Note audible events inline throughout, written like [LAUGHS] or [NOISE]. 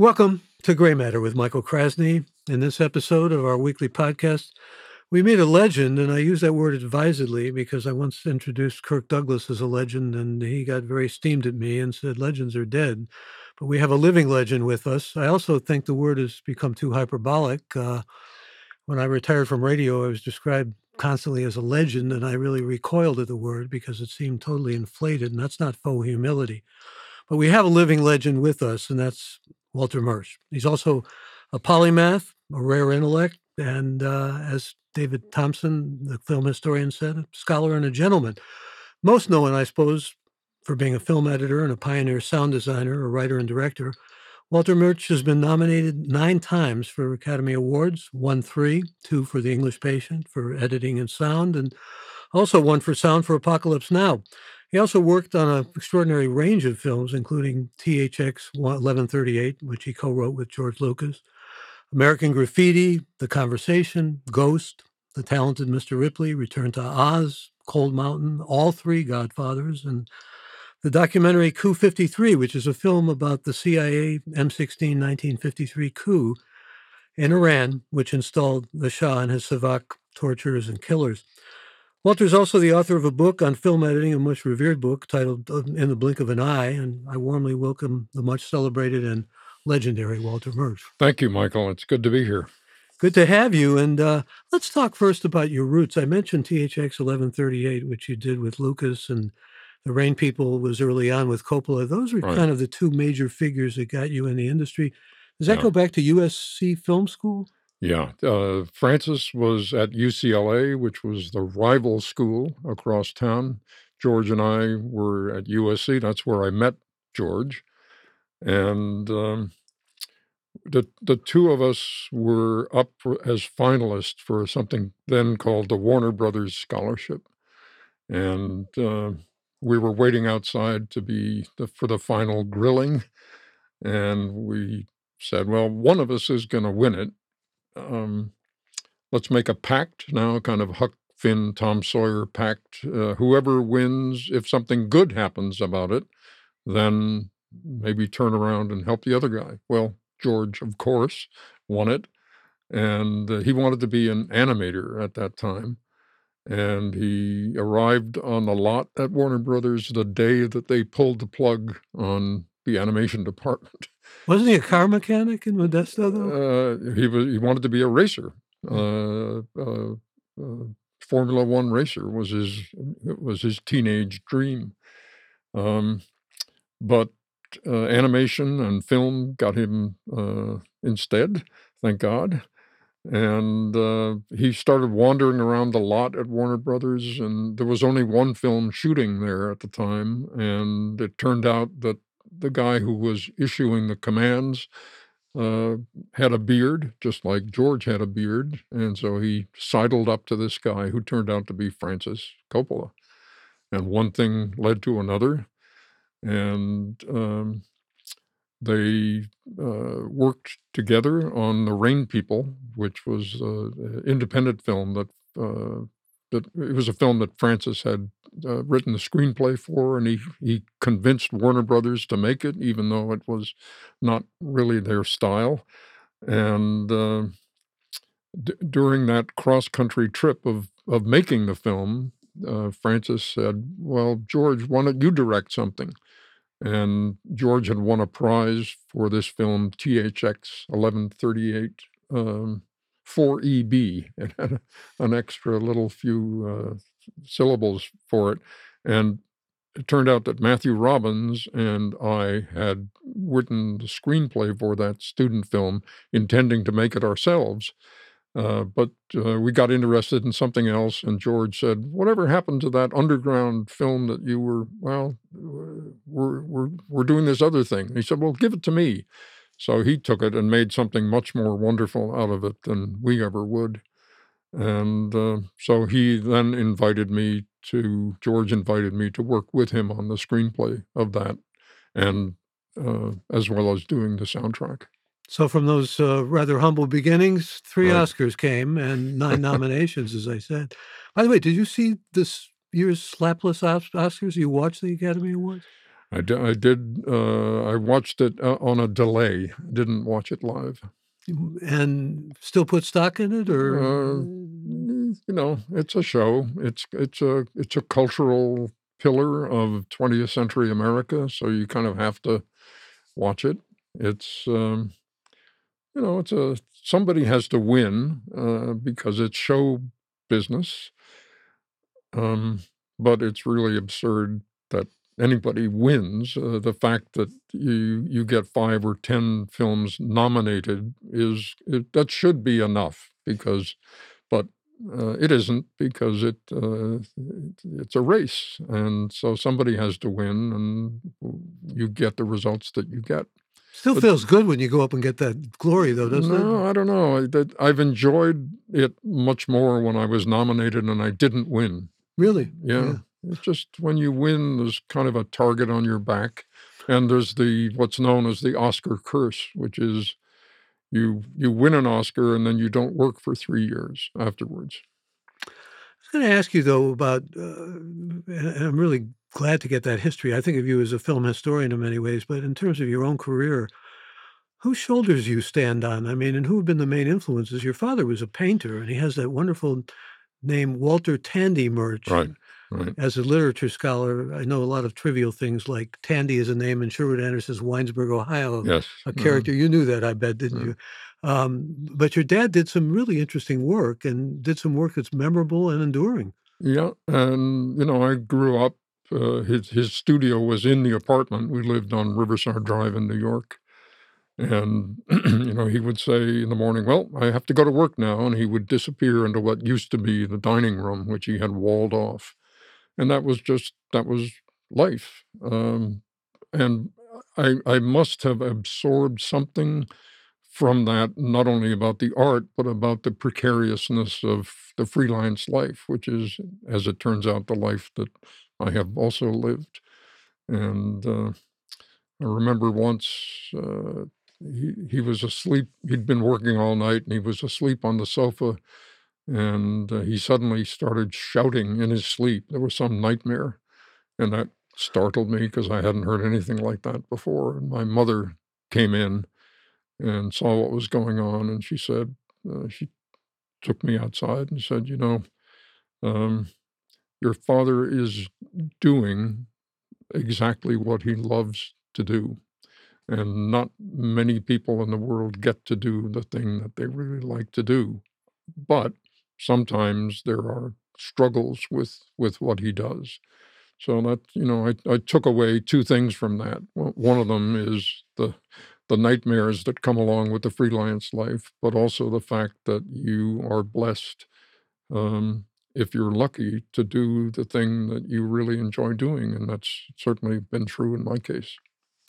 Welcome to Gray Matter with Michael Krasny. In this episode of our weekly podcast, we meet a legend, and I use that word advisedly because I once introduced Kirk Douglas as a legend, and he got very steamed at me and said, Legends are dead. But we have a living legend with us. I also think the word has become too hyperbolic. Uh, when I retired from radio, I was described constantly as a legend, and I really recoiled at the word because it seemed totally inflated, and that's not faux humility. But we have a living legend with us, and that's Walter Murch. He's also a polymath, a rare intellect, and uh, as David Thomson, the film historian, said, a scholar and a gentleman. Most known, I suppose, for being a film editor and a pioneer sound designer, a writer and director. Walter Murch has been nominated nine times for Academy Awards, won three, two for The English Patient for editing and sound, and also one for sound for Apocalypse Now. He also worked on an extraordinary range of films, including THX 1138, which he co wrote with George Lucas, American Graffiti, The Conversation, Ghost, The Talented Mr. Ripley, Return to Oz, Cold Mountain, all three Godfathers, and the documentary Coup 53, which is a film about the CIA MI6 1953 coup in Iran, which installed the Shah and his Savak torturers and killers. Walter is also the author of a book on film editing, a much revered book titled uh, In the Blink of an Eye, and I warmly welcome the much celebrated and legendary Walter Murch. Thank you, Michael. It's good to be here. Good to have you. And uh, let's talk first about your roots. I mentioned THX 1138, which you did with Lucas, and The Rain People was early on with Coppola. Those were Right. kind of the two major figures that got you in the industry. Does that Yeah. go back to USC Film School? Yeah. Uh, Francis was at UCLA, which was the rival school across town. George and I were at USC. That's where I met George. And um, the, the two of us were up for, as finalists for something then called the Warner Brothers Scholarship. And uh, we were waiting outside to be the, for the final grilling. And we said, well, one of us is going to win it. Um, let's make a pact now, kind of Huck Finn, Tom Sawyer pact. Uh, whoever wins, if something good happens about it, then maybe turn around and help the other guy. Well, George, of course, won it. And uh, he wanted to be an animator at that time. And he arrived on the lot at Warner Brothers the day that they pulled the plug on the animation [LAUGHS] department. Wasn't he a car mechanic in Modesto, though? Uh, he was he wanted to be a racer. Uh, uh, uh, Formula One racer was his was his teenage dream. Um, but uh, animation and film got him uh, instead, thank God. And uh, he started wandering around the lot at Warner Brothers, and there was only one film shooting there at the time. And it turned out that the guy who was issuing the commands uh, had a beard, just like George had a beard. And so he sidled up to this guy who turned out to be Francis Coppola. And one thing led to another. And um, they uh, worked together on The Rain People, which was an independent film that. Uh, that it was a film that Francis had uh, written the screenplay for, and he he convinced Warner Brothers to make it, even though it was not really their style. And uh, d- during that cross country trip of of making the film, uh, Francis said, "Well, George, why don't you direct something?" And George had won a prize for this film, THX 1138. Um, 4EB. It had an extra little few uh, syllables for it. And it turned out that Matthew Robbins and I had written the screenplay for that student film, intending to make it ourselves. Uh, but uh, we got interested in something else, and George said, "Whatever happened to that underground film that you were? Well, uh, we're we're we're doing this other thing." And he said, "Well, give it to me." So he took it and made something much more wonderful out of it than we ever would. And uh, so he then invited me to, George invited me to work with him on the screenplay of that, and uh, as well as doing the soundtrack. So, from those uh, rather humble beginnings, three Right. Oscars came and nine [LAUGHS] nominations, as I said. By the way, did you see this year's Slapless Oscars? You watched the Academy Awards? I did, uh, I watched it, uh, on a delay, didn't watch it live. And still put stock in it or Uh, you know, it's a show. It's it's a it's a cultural pillar of 20th century America, so you kind of have to watch it. It's, um, you know, it's a somebody has to win, uh, because it's show business. Um, but it's really absurd that anybody wins. Uh, the fact that you you get 5 or 10 films nominated is it that should be enough because but, uh, it isn't because it, uh, it it's a race, and so somebody has to win, and you get the results that you get. Still But feels good when you go up and get that glory though, doesn't it? No, I don't know. I, I've enjoyed it much more when I was nominated and I didn't win. Really? Yeah. Yeah. It's just when you win, there's kind of a target on your back, and there's the what's known as the Oscar curse, which is you you win an Oscar and then you don't work for 3 years afterwards. I was gonna ask you though about, uh, and I'm really glad to get that history. I think of you as a film historian in many ways, but in terms of your own career, whose shoulders you stand on? I mean, and who have been the main influences? Your father was a painter, and he has that wonderful name, Walter Tandy Murch. Right. Right. As a literature scholar, I know a lot of trivial things like Tandy is a name in Sherwood Anderson's Winesburg, Ohio, Yes. a Mhm. character you knew that, I bet, didn't Mm. you? Um, but your dad did some really interesting work and did some work that's memorable and enduring. Yeah, and, you know, I grew up, uh, his his studio was in the apartment. We lived on Riverside Drive in New York, and, [CLEARS THROAT] you know, he would say in the morning, "Well, I have to go to work now," and he would disappear into what used to be the dining room, which he had walled off. And that was just that was life. Um, and I I must have absorbed something from that, not only about the art, but about the precariousness of the freelance life, which is, as it turns out, the life that I have also lived. And, uh, I remember once, uh, he he was asleep. He'd been working all night, and he was asleep on the sofa, and, uh, he suddenly started shouting in his sleep. There was some nightmare, and that startled me because I hadn't heard anything like that before, and my mother came in and saw what was going on, and she said, uh, she took me outside and said, "You know, um, your father is doing exactly what he loves to do, and not many people in the world get to do the thing that they really like to do. But sometimes there are struggles with with what he does." So that you know, I I took away 2 things from that. One of them is the the nightmares that come along with the freelance life, but also the fact that you are blessed, um, if you're lucky to do the thing that you really enjoy doing, and that's certainly been true in my case.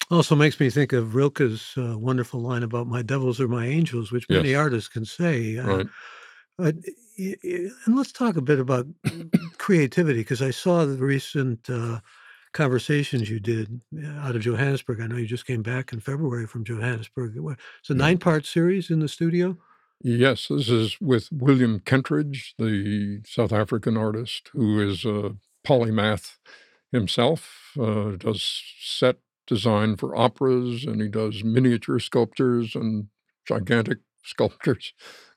Also makes me think of Rilke's, uh, wonderful line about "My devils are my angels," which many Yes. artists can say, uh, Right. But y y and let's talk a bit about creativity, because I saw the recent, uh, conversations you did, uh, out of Johannesburg. I know you just came back in February from Johannesburg. It's a nine-part series in the studio? Yes, this is with William Kentridge, the South African artist who is a polymath himself, uh, does set design for operas, and he does miniature sculptures and gigantic [LAUGHS] sculptures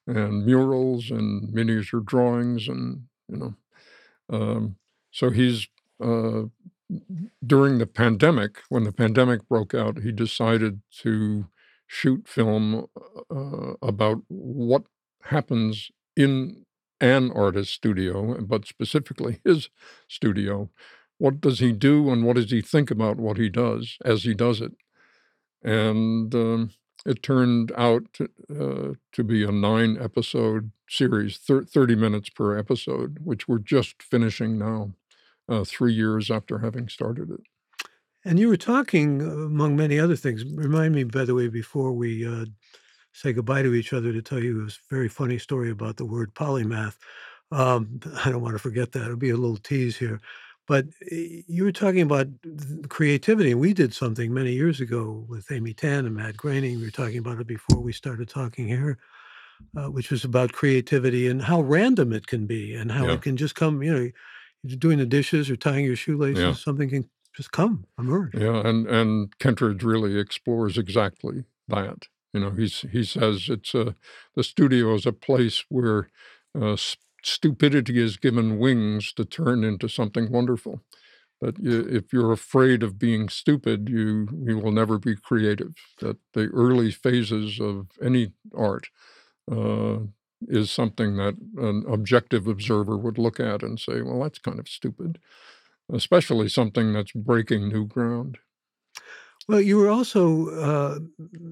and murals and miniature drawings and, you know, um, so he's, uh, during the pandemic, when the pandemic broke out, he decided to shoot film, uh, about what happens in an artist's studio, but specifically his studio. What does he do, and what does he think about what he does as he does it? And, um, it turned out to, uh, to be a nine-episode series, thir 30 minutes per episode, which we're just finishing now, uh, 3 years after having started it. And you were talking, uh, among many other things remind me, by the way, before we, uh, say goodbye to each other to tell you a very funny story about the word polymath. Um, I don't wanna forget that. It'll be a little tease here. But you were talking about creativity, and we did something many years ago with Amy Tan and Matt Groening. We were talking about it before we started talking here, uh, which was about creativity and how random it can be and how Yeah. it can just come, you know, you're doing the dishes or tying your Yeah. shoelaces, something can just come, emerge. Yeah, and and Kentridge really explores exactly that. You know, he's he says it's a the studio is a place where uh, stupidity is given wings to turn into something wonderful. That you, if you're afraid of being stupid, you you will never be creative. That the early phases of any art uh, is something that an objective observer would look at and say, "Well, that's kind of stupid," especially something that's breaking new ground. Well, you were also, uh,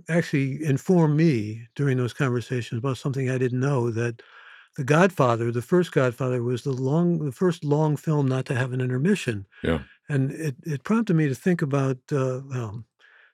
actually informed me during those conversations about something I didn't know, that The Godfather, the first Godfather, was the long the first long film not to have an intermission, Yeah, and it it prompted me to think about, uh, well,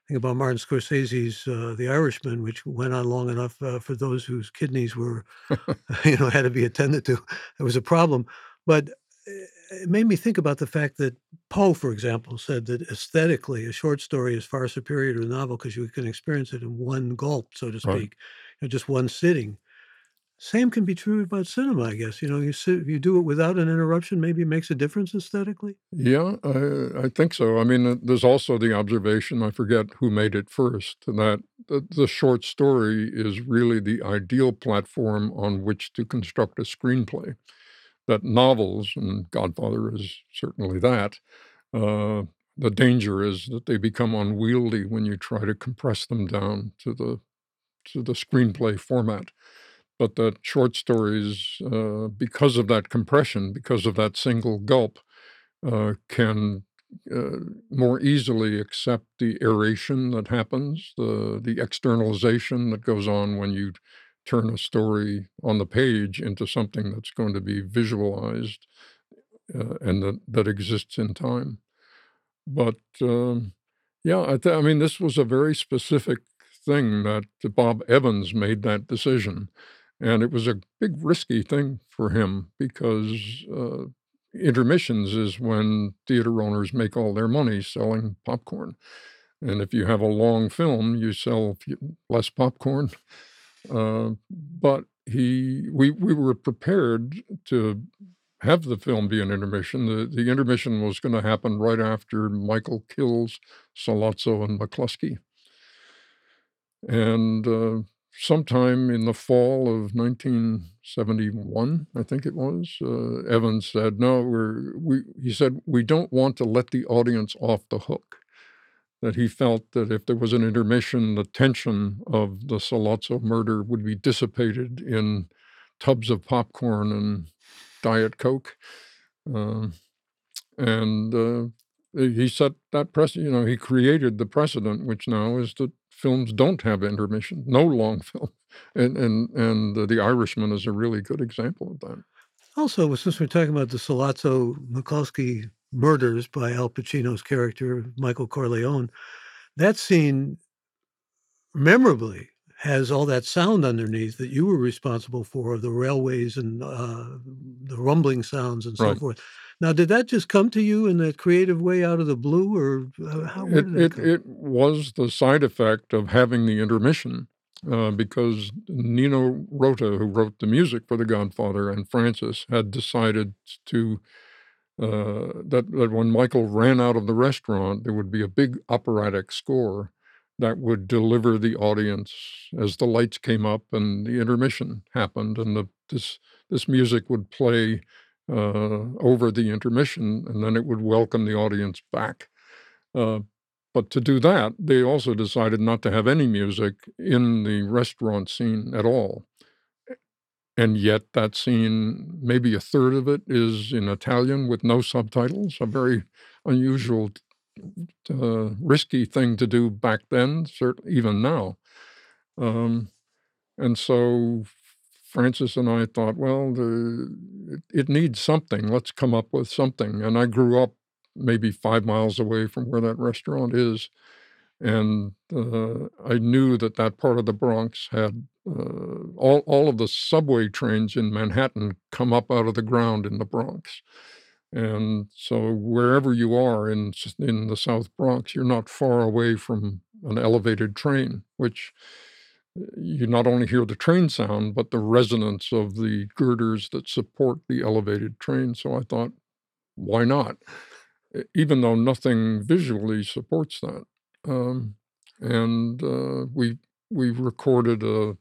think about Martin Scorsese's, uh, The Irishman, which went on long enough, uh, for those whose kidneys were, [LAUGHS] [LAUGHS] you know, had to be attended to. It was a problem, but, eh, it made me think about the fact that Poe, for example, said that aesthetically, a short story is far superior to a novel because you can experience it in one gulp, so to right. speak, you know, just one sitting. Same can be true about cinema, I guess, you know, you sit you do it without an interruption, maybe it makes a difference aesthetically? Yeah, I I think so. I mean, uh, there's also the observation, I forget who made it first, that the, short story is really the ideal platform on which to construct a screenplay. That novels, and Godfather is certainly that, uh, the danger is that they become unwieldy when you try to compress them down to the to the screenplay format. But that short stories, uh, because of that compression, because of that single gulp, uh, can uh, more easily accept the aeration that happens, the the externalization that goes on when you turn a story on the page into something that's going to be visualized uh, and that that exists in time. But um, yeah, I, th- I mean, this was a very specific thing that Bob Evans made that decision, and it was a big risky thing for him because uh, intermissions is when theater owners make all their money selling popcorn. And if you have a long film, you sell less popcorn. [LAUGHS] Uh, but he, we, we were prepared to have the film be an intermission. The, the intermission was going to happen right after Michael kills Sollozzo and McCluskey. And uh, sometime in the fall of 1971, I think it was, uh, Evans said, "No, we're we." He said, "We don't want to let the audience off the hook." That he felt that if there was an intermission, the tension of the Sollozzo murder would be dissipated in tubs of popcorn and Diet Coke. Um, and uh, he set that precedent. You know, he created the precedent, which now is that films don't have intermission, no long [LAUGHS] film, and and and uh, The Irishman is a really good example of that. Also, since we're talking about the Sollozzo-McCluskey murders by Al Pacino's character, Michael Corleone, that scene memorably has all that sound underneath that you were responsible for, of the railways and, uh, the rumbling sounds and so Right. forth. Now, did that just come to you in that creative way out of the blue, or, uh, how It did it it was the side effect of having the intermission, uh, because Nino Rota, who wrote the music for The Godfather, and Francis had decided to uh, that that when Michael ran out of the restaurant, there would be a big operatic score that would deliver the audience as the lights came up and the intermission happened, and the this this music would play uh, over the intermission, and then it would welcome the audience back. Uh, but to do that, they also decided not to have any music in the restaurant scene at all. And yet that scene, maybe a third of it is in Italian with no subtitles, a very unusual, uh, risky thing to do back then, certainly even now. Um, and so Francis and I thought, well, the, it, needs something. Let's come up with something. And I grew up maybe five miles away from where that restaurant is. And uh, I knew that that part of the Bronx had uh, all, all of the subway trains in Manhattan come up out of the ground in the Bronx. And so wherever you are in in the South Bronx, you're not far away from an elevated train, which uh, you not only hear the train sound, but the resonance of the girders that support the elevated train. So I thought, why not? even though nothing visually supports that. Um, and, uh, we we recorded a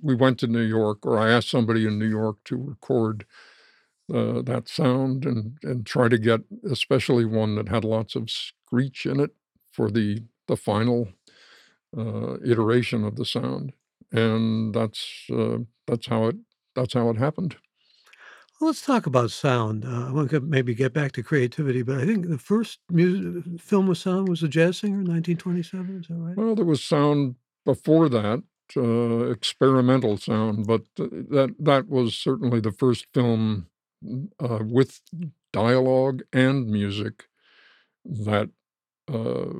we went to New York, or I asked somebody in New York to record, uh, that sound and and try to get especially one that had lots of screech in it for the the final, uh, iteration of the sound. And that's, uh, that's how it that's how it happened. Well, let's talk about sound. Uh, I wanna maybe get back to creativity, but I think the first mu film with sound was The Jazz Singer, 1927, is that right? Well, there was sound before that, uh, experimental sound, but that that was certainly the first film, uh, with dialogue and music that, uh,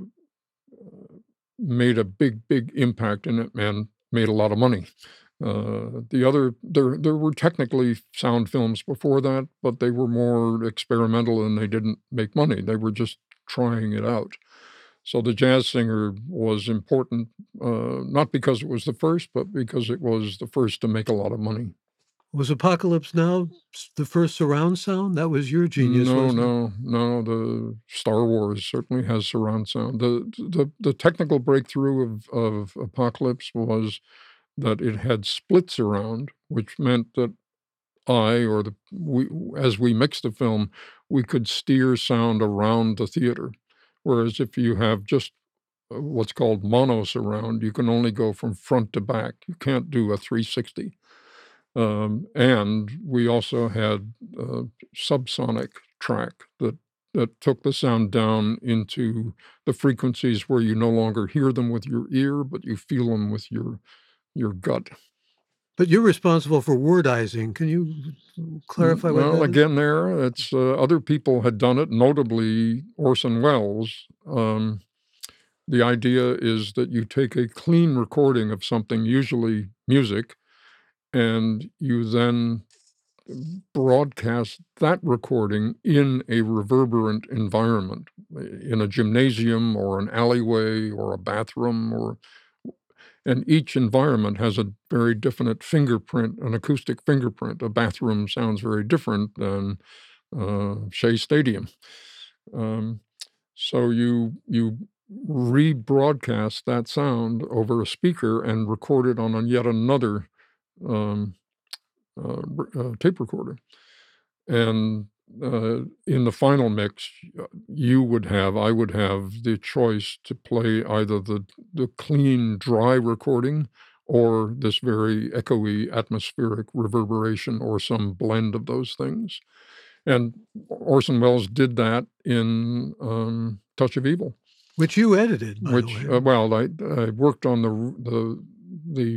made a big, big impact in it and made a lot of money. Uh, the other there there were technically sound films before that, but they were more experimental and they didn't make money, they were just trying it out. So The Jazz Singer was important, uh, not because it was the first, but because it was the first to make a lot of money. Was Apocalypse Now the first surround sound? That was your genius, No, wasn't it? no, no, the Star Wars certainly has surround sound. The the the technical breakthrough of of Apocalypse was that it had split surround, which meant that I or the we as we mixed the film, we could steer sound around the theater. Whereas if you have just, uh, what's called mono surround, you can only go from front to back, you can't do a 360. Um, and we also had a subsonic track that that took the sound down into the frequencies where you no longer hear them with your ear, but you feel them with your your gut. But you're responsible for worldizing. Can you Mm, clarify what well, is? again there, it's, uh, other people had done it, notably Orson Welles. Um, the idea is that you take a clean recording of something, usually music, and you then broadcast that recording in a reverberant environment, in a gymnasium or an alleyway or a bathroom or and each environment has a very definite fingerprint, an acoustic fingerprint. A bathroom sounds very different than, uh, Shea Stadium. Um, so you you rebroadcast that sound over a speaker and record it on yet another, um, uh, uh, tape recorder. And, uh, in the final mix, you would have I would have the choice to play either the the clean, dry recording or this very echoey atmospheric reverberation or some blend of those things. And Orson Welles did that in, um, Touch of Evil. Which you edited, Which, uh, well, I I worked on the the the,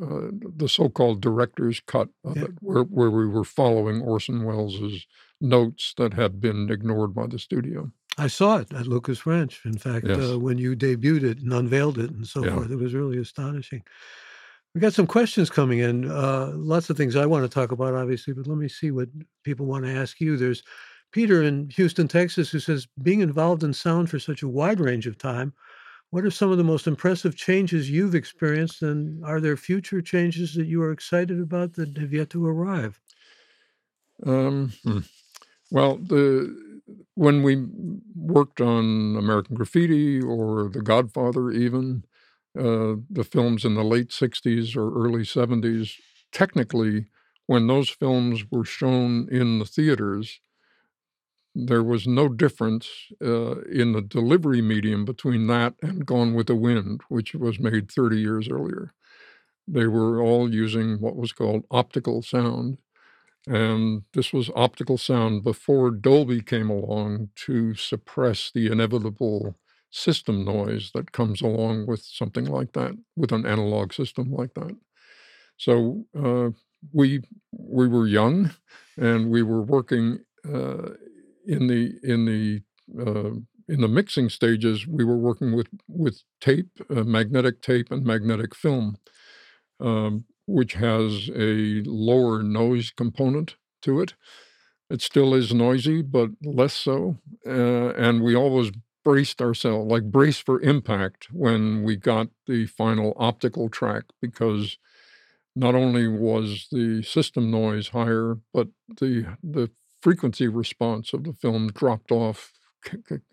uh, the so-called director's cut of Yeah. it, where where we were following Orson Welles's notes that had been ignored by the studio. I saw it at Lucas Ranch, in fact, Yes. uh, when you debuted it and unveiled it and so Yeah. forth, it was really astonishing. We got some questions coming in, uh, lots of things I wanna talk about, obviously, but let me see what people wanna ask you. There's Peter in Houston, Texas, who says, "Being involved in sound for such a wide range of time, what are some of the most impressive changes you've experienced, and are there future changes that you are excited about that have yet to arrive?" Um, hmm. Well, the when we worked on American Graffiti or The Godfather even, uh, the films in the late '60s or early '70s, technically, when those films were shown in the theaters there was no difference, uh, in the delivery medium between that and Gone with the Wind, which was made 30 years earlier. They were all using what was called optical sound, and this was optical sound before Dolby came along to suppress the inevitable system noise that comes along with something like that, with an analog system like that. So, uh, we we were young, and we were working, uh, in the in the, uh, in the mixing stages, we were working with with tape, uh, magnetic tape and magnetic film, um, which has a lower noise component to it. It still is noisy, but less so, uh, and we always braced ourselves, like, brace for impact when we got the final optical track because not only was the system noise higher, but the the frequency response of the film dropped off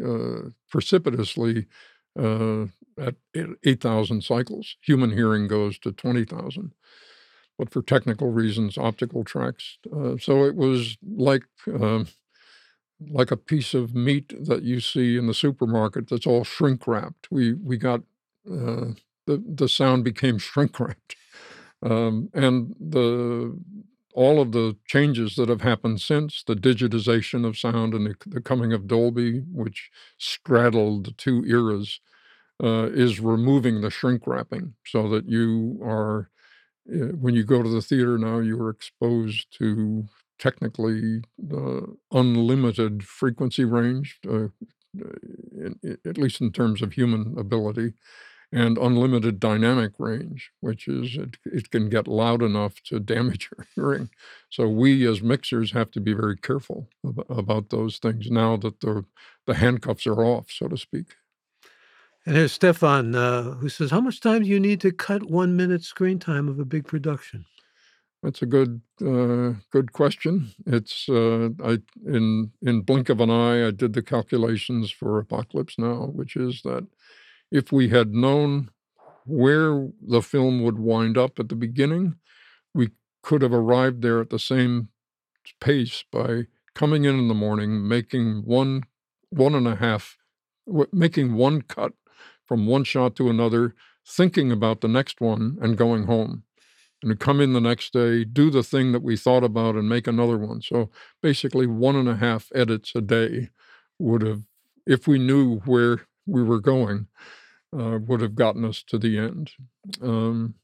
uh, precipitously uh, at 8,000 cycles. Human hearing goes to 20,000. But for technical reasons, optical tracks. Uh, so it was like um, like a piece of meat that you see in the supermarket that's all shrink wrapped. We we got uh, the the sound became [LAUGHS] shrink wrapped, um, and the all of the changes that have happened since the digitization of sound and the, the coming of Dolby, which straddled the two eras, uh, is removing the shrink wrapping so that you are uh, when you go to the theater now, you are exposed to technically uh, unlimited frequency range, uh, in, in, at least in terms of human ability, and unlimited dynamic range, which is it, it can get loud enough to damage [LAUGHS] your hearing. So we as mixers have to be very careful ab- about those things now that the the handcuffs are off, so to speak. And here's Stefan, uh, who says, "How much time do you need to cut one minute screen time of a big production?" That's a good uh, good question. It's uh, I in in blink of an eye I did the calculations for Apocalypse Now, which is that if we had known where the film would wind up at the beginning, we could have arrived there at the same pace by coming in in the morning, making one one and a half, making one cut from one shot to another, thinking about the next one, and going home and come in the next day, do the thing that we thought about, and make another one. So basically, one and a half edits a day would have, if we knew where we were going, uh, would have gotten us to the end. Um,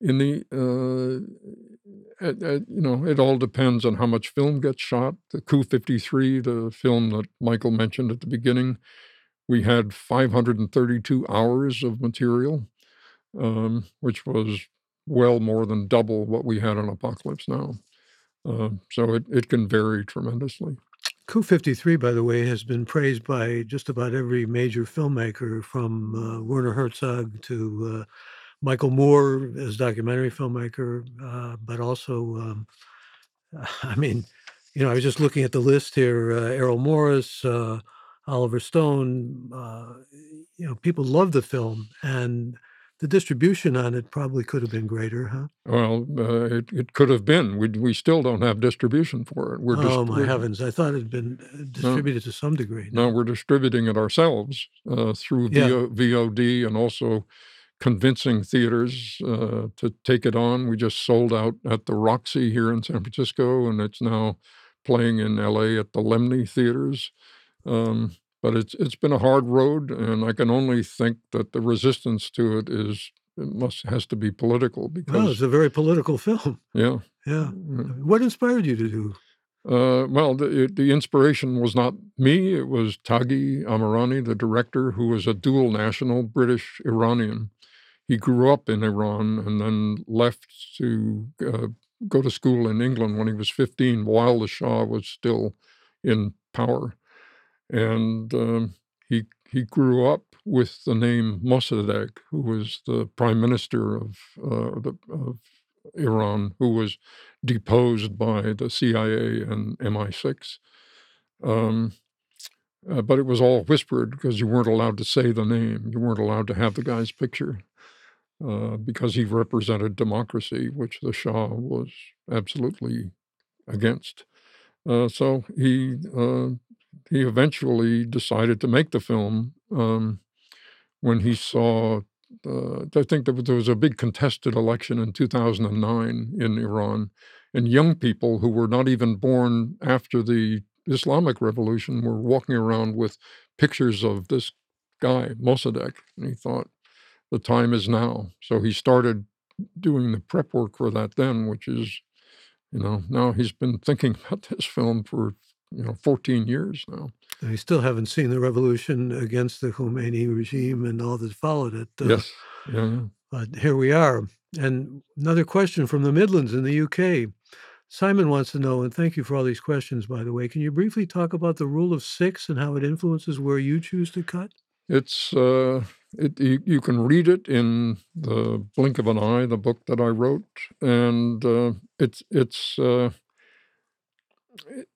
in the, uh, at, at, you know, it all depends on how much film gets shot. The Coup 53, the film that Michael mentioned at the beginning, we had 532 hours of material, um, which was well more than double what we had on Apocalypse Now. Uh, so it, it can vary tremendously. Coup 53, by the way, has been praised by just about every major filmmaker from uh, Werner Herzog to uh, Michael Moore as documentary filmmaker, uh, but also, um, [LAUGHS] I mean, you know, I was just looking at the list here uh, Errol Morris, uh, Oliver Stone, uh, you know, people love the film. And the distribution on it probably could have been greater, huh? Well, uh, it, it could have been. We, we still don't have distribution for it. We're Oh, my heavens. I thought it had been uh, distributed to some degree. No, we're distributing it ourselves uh, through Yeah. VO, VOD and also convincing theaters uh, to take it on. We just sold out at the Roxy here in San Francisco, and it's now playing in LA at the Laemmle theaters. Um, but it's it's been a hard road, and I can only think that the resistance to it is it must has to be political No, because it's a very political [LAUGHS] film. yeah. Yeah. What inspired you to do? Uh, well, the, the inspiration was not me. It was Taghi Amirani, the director, who was a dual national British Iranian. He grew up in Iran and then left to uh, go to school in England when he was 15, while the Shah was still in power. And um, he he grew up with the name Mossadegh, who was the prime minister of uh, the of Iran, who was deposed by the CIA and MI6. Um, uh, but it was all whispered because you weren't allowed to say the name. You weren't allowed to have the guy's picture uh, because he represented democracy, which the Shah was absolutely against. Uh, so he uh, he eventually decided to make the film um, when he saw. Uh, I think there was, there was a big contested election in 2009 in Iran, and young people who were not even born after the Islamic Revolution were walking around with pictures of this guy Mossadegh, and he thought the time is now. So he started doing the prep work for that then, which is, you know, now he's been thinking [LAUGHS] about this film for you know 14 years now. I still haven't seen the revolution against the Khomeini regime and all that followed it. uh, yes, yeah. But here we are. And another question from the Midlands in the UK. Simon wants to know, and thank you for all these questions, by the way. Can you briefly talk about the rule of six and how it influences where you choose to cut? It's uh, it you, you can read it in the blink of an eye, the book that I wrote, and uh, it's it's uh,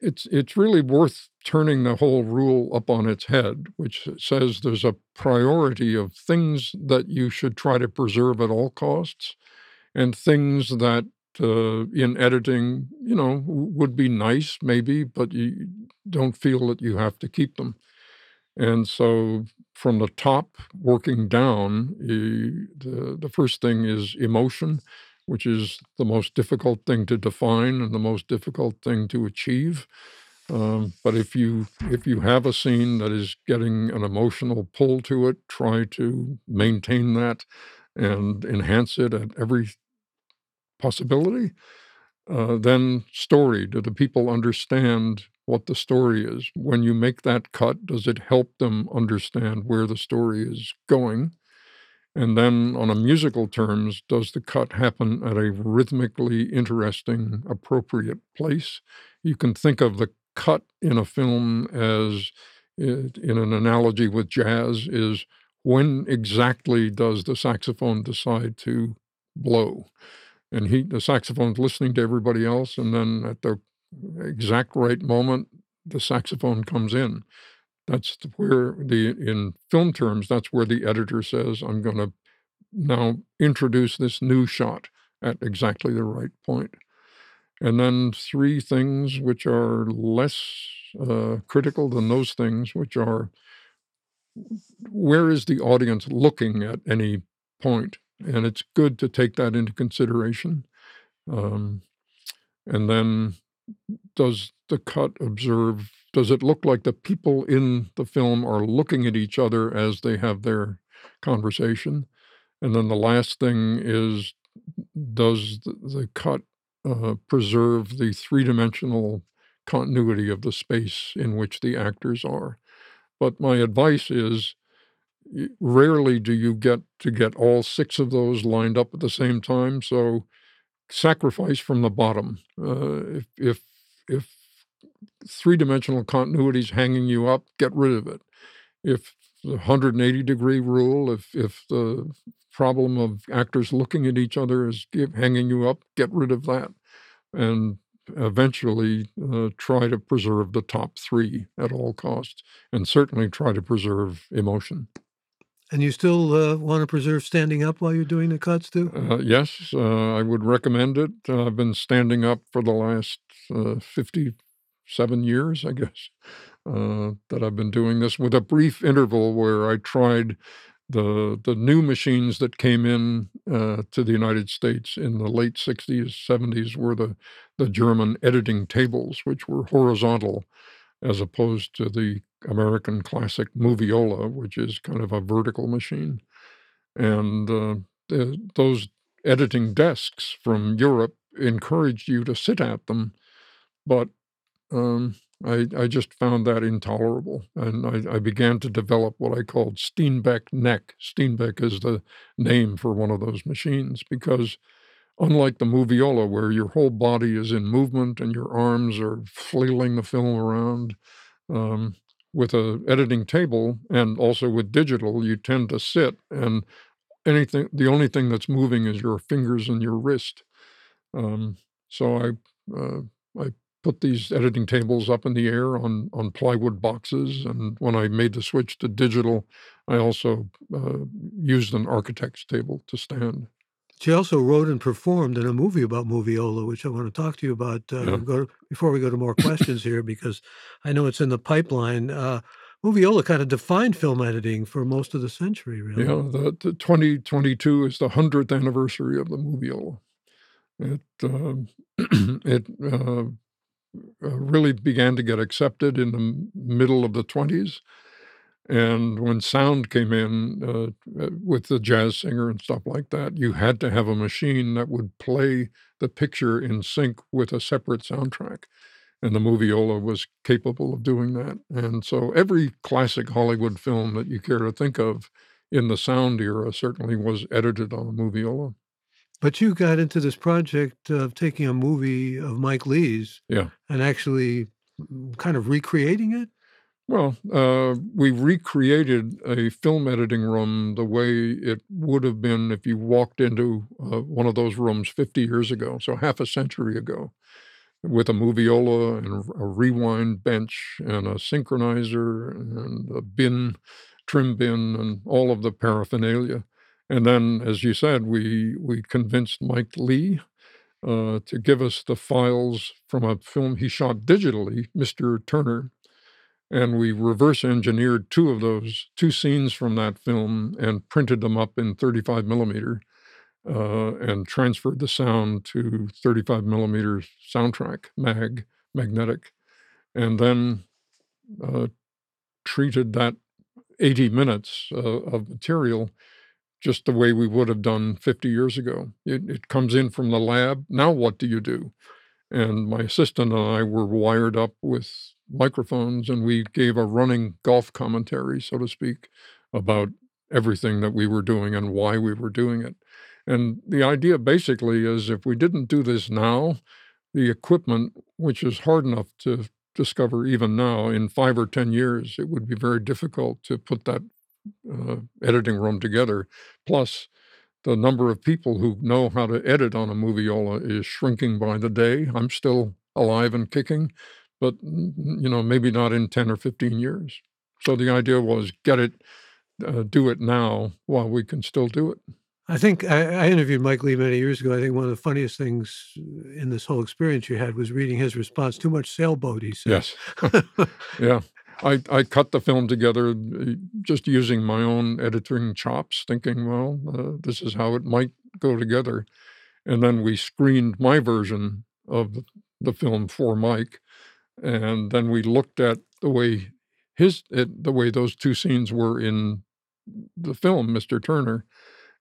it's it's really worth turning the whole rule up on its head, which says there's a priority of things that you should try to preserve at all costs, and things that uh, in editing, you know, would be nice maybe, but you don't feel that you have to keep them. And so from the top working down, the the first thing is emotion, which is the most difficult thing to define and the most difficult thing to achieve. Um, but if you if you have a scene that is getting an emotional pull to it, try to maintain that and enhance it at every possibility. Uh, then story. Do the people understand what the story is? When you make that cut, does it help them understand where the story is going? And then, on a musical terms, does the cut happen at a rhythmically interesting, appropriate place? You can think of the cut in a film as, in an analogy with jazz, is when exactly does the saxophone decide to blow? And he, the saxophone's listening to everybody else, and then at the exact right moment, the saxophone comes in. That's where the in film terms, that's where the editor says, I'm going to now introduce this new shot at exactly the right point. And then three things which are less uh, critical than those things, which are where is the audience looking at any point? And it's good to take that into consideration. Um, and then does the cut observe does it look like the people in the film are looking at each other as they have their conversation? And then the last thing is, does the, cut uh, preserve the three dimensional continuity of the space in which the actors are? But my advice is rarely do you get to get all six of those lined up at the same time. So sacrifice from the bottom. Uh, if, if, if three dimensional continuity's hanging you up, get rid of it. If the 180 degree rule, if, if the problem of actors looking at each other is hanging you up, get rid of that. And eventually uh, try to preserve the top three at all costs, and certainly try to preserve emotion. And you still uh, want to preserve standing up while you're doing the cuts, too? Uh, yes, uh, I would recommend it. Uh, I've been standing up for the last uh, 50, seven years, I guess, uh, that I've been doing this with a brief interval where I tried the the new machines that came in uh, to the United States in the late 60s, 70s were the the German editing tables, which were horizontal, as opposed to the American classic Moviola, which is kind of a vertical machine, and uh, the, those editing desks from Europe encouraged you to sit at them, but um, I, I just found that intolerable. And I, I began to develop what I called Steenbeck neck. Steenbeck is the name for one of those machines because unlike the moviola where your whole body is in movement and your arms are flailing the film around um, with a editing table and also with digital you tend to sit and anything the only thing that's moving is your fingers and your wrist um, so i uh, i put these editing tables up in the air on on plywood boxes and when i made the switch to digital i also uh, used an architect's table to stand she also wrote and performed in a movie about Moviola, which I want to talk to you about uh, yeah go before we go to more questions here, because I know it's in the pipeline. Uh, Moviola kind of defined film editing for most of the century, really. yeah the, the 2022 is the 100th anniversary of the moviola it um, [CLEARS THROAT] it uh, uh, really began to get accepted in the middle of the 20s. And when sound came in uh, uh, with the jazz singer and stuff like that, you had to have a machine that would play the picture in sync with a separate soundtrack. And the Moviola was capable of doing that. And so every classic Hollywood film that you care to think of in the sound era certainly was edited on a Moviola. But you got into this project of taking a movie of Mike Leigh's Yeah. and actually mm, kind of recreating it? Well, uh, we recreated a film editing room the way it would have been if you walked into uh, one of those rooms 50 years ago, so half a century ago. with a moviola and a rewind bench and a synchronizer and a bin, trim bin, and all of the paraphernalia. And then, as you said, we we convinced Mike Leigh uh, to give us the files from a film he shot digitally, Mr. Turner, and we reverse engineered two of those two scenes from that film and printed them up in 35 millimeter uh, and transferred the sound to 35 millimeter soundtrack mag magnetic and then uh, treated that 80 minutes uh, of material just the way we would have done 50 years ago. It, it comes in from the lab. Now what do you do? And my assistant and i were wired up with microphones and we gave a running golf commentary so to speak about everything that we were doing and why we were doing it. And the idea basically is if we didn't do this now, the equipment, which is hard enough to discover even now, in five or 10 years, it would be very difficult to put that uh, editing room together. Plus, the number of people who know how to edit on a moviola is shrinking by the day. I'm still alive and kicking, but you know, maybe not in 10 or 15 years. So the idea was get it, uh, do it now while we can still do it. I think I, I interviewed Mike Leigh many years ago. I think one of the funniest things in this whole experience you had was reading his response. Too much sailboat, he said. Yes. [LAUGHS] yeah. I, I cut the film together uh, just using my own editing chops, thinking, well, uh, this is how it might go together. And then we screened my version of the film for Mike. And then we looked at the way his, it, the way those two scenes were in the film, Mr. Turner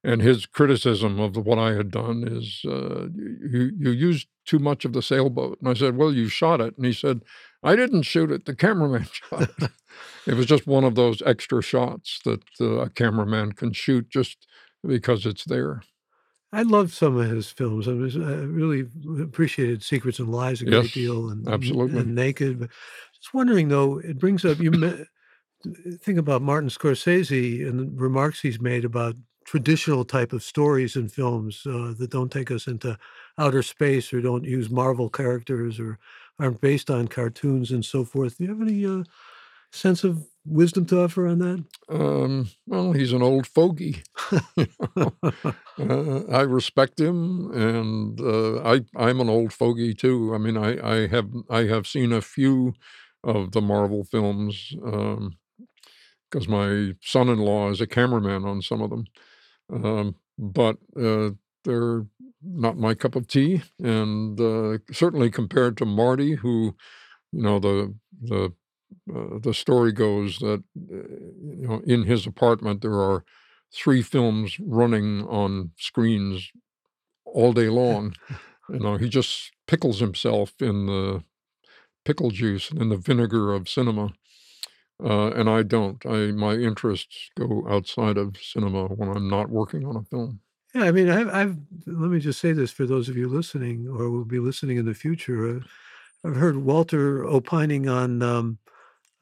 and his criticism of what I had done is uh, you you used too much of the sailboat. And I said, well, you shot it. And he said, I didn't shoot it. The cameraman [LAUGHS] shot it. it was just one of those extra shots that uh, a cameraman can shoot just because it's there. I loved some of his films. I was I really appreciated Secrets and Lies a great deal, and absolutely. and Naked. But just wondering though, it brings up you me- think about Martin Scorsese and the remarks he's made about traditional type of stories in films uh, that don't take us into outer space or don't use Marvel characters or aren't based on cartoons and so forth. Do you have any uh, sense of wisdom to offer on that? Um, well, he's an old fogey. [LAUGHS] uh, I respect him, and uh, I I'm an old fogey too. I mean, I I have I have seen a few of the Marvel films because my son-in-law is a cameraman on some of them, um, but uh, they're not my cup of tea, and uh, certainly compared to Marty, who you know the the uh, the story goes that uh, you know in his apartment there are three films running on screens all day [LAUGHS] long. You know, he just pickles himself in the pickle juice and in the vinegar of cinema. Uh, and I don't. I my interests go outside of cinema when I'm not working on a film. Yeah, I mean, I've, I've let me just say this for those of you listening or will be listening in the future. Uh, I've heard Walter opining on um,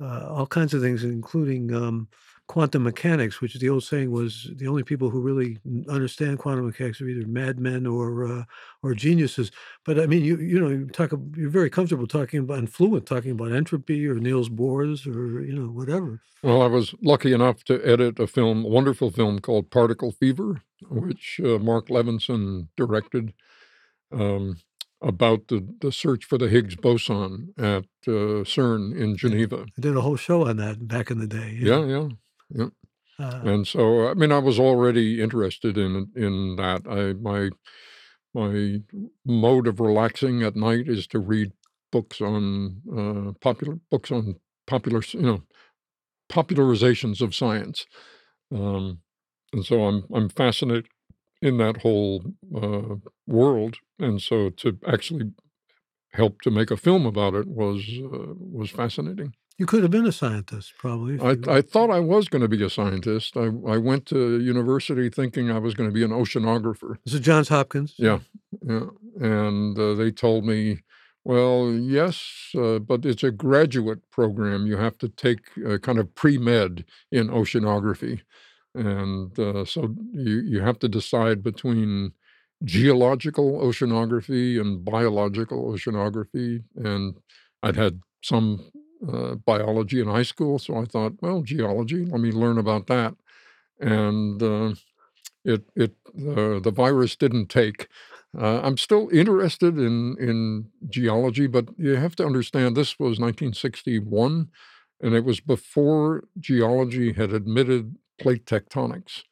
uh, all kinds of things, including um, quantum mechanics, which the old saying was the only people who really understand quantum mechanics are either madmen or uh, or geniuses. But I mean, you you know, you talk you're very comfortable talking about and fluent talking about entropy or Niels Bohr's or you know whatever. Well, I was lucky enough to edit a film, a wonderful film called Particle Fever, which uh, Mark Levinson directed, um, about the, the search for the Higgs boson at uh, CERN in Geneva. I did a whole show on that back in the day. you Yeah, know. Yeah. Uh, And so, I mean, I was already interested in in that. I my my mode of relaxing at night is to read books on uh, popular books on popular, you know, popularizations of science. Um, and so I'm I'm fascinated in that whole uh, world. And so to actually help to make a film about it was uh, was fascinating. You could have been a scientist, probably. I, I thought I was going to be a scientist. I, I went to university thinking I was going to be an oceanographer. this is Johns Hopkins. Yeah, yeah. And uh, they told me, well, yes, uh, but it's a graduate program. You have to take uh, kind of pre med in oceanography. And uh, so you, you have to decide between geological oceanography and biological oceanography, and I'd had some uh, biology in high school, so I thought, well, geology, let me learn about that. And uh, it it uh, the virus didn't take. Uh, I'm still interested in in geology, but you have to understand this was 1961, and it was before geology had admitted plate tectonics.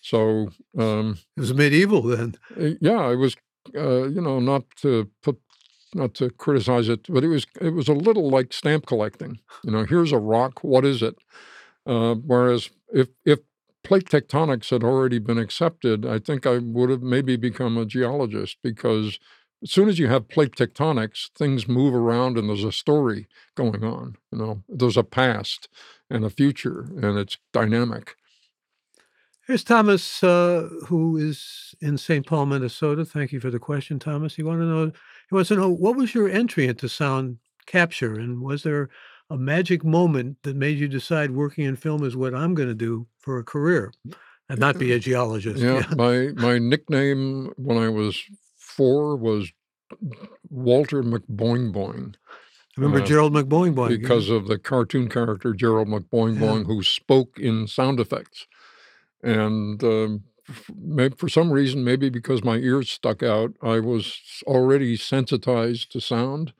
So um, it was medieval then. Uh, yeah, it was. Uh, you know, not to put not to criticize it, but it was it was a little like stamp collecting. You know, here's a rock. What is it? Uh, whereas if if plate tectonics had already been accepted, I think I would have maybe become a geologist because as soon as you have plate tectonics, things move around and there's a story going on. You know, there's a past and a future, and it's dynamic. Here's Thomas, uh, who is in St. Paul, Minnesota. Thank you for the question, Thomas. He want to know. He wants to know what was your entry into sound capture, and was there a magic moment that made you decide working in film is what I'm going to do for a career and not be a [LAUGHS] geologist. Yeah, yeah. my my nickname when I was four was Walter McBoing Boing. Remember uh, Gerald McBoing Boing because yeah. of the cartoon character Gerald McBoing Boing, yeah. who spoke in sound effects, and um, for some reason, maybe because my ears stuck out, I was already sensitized to sound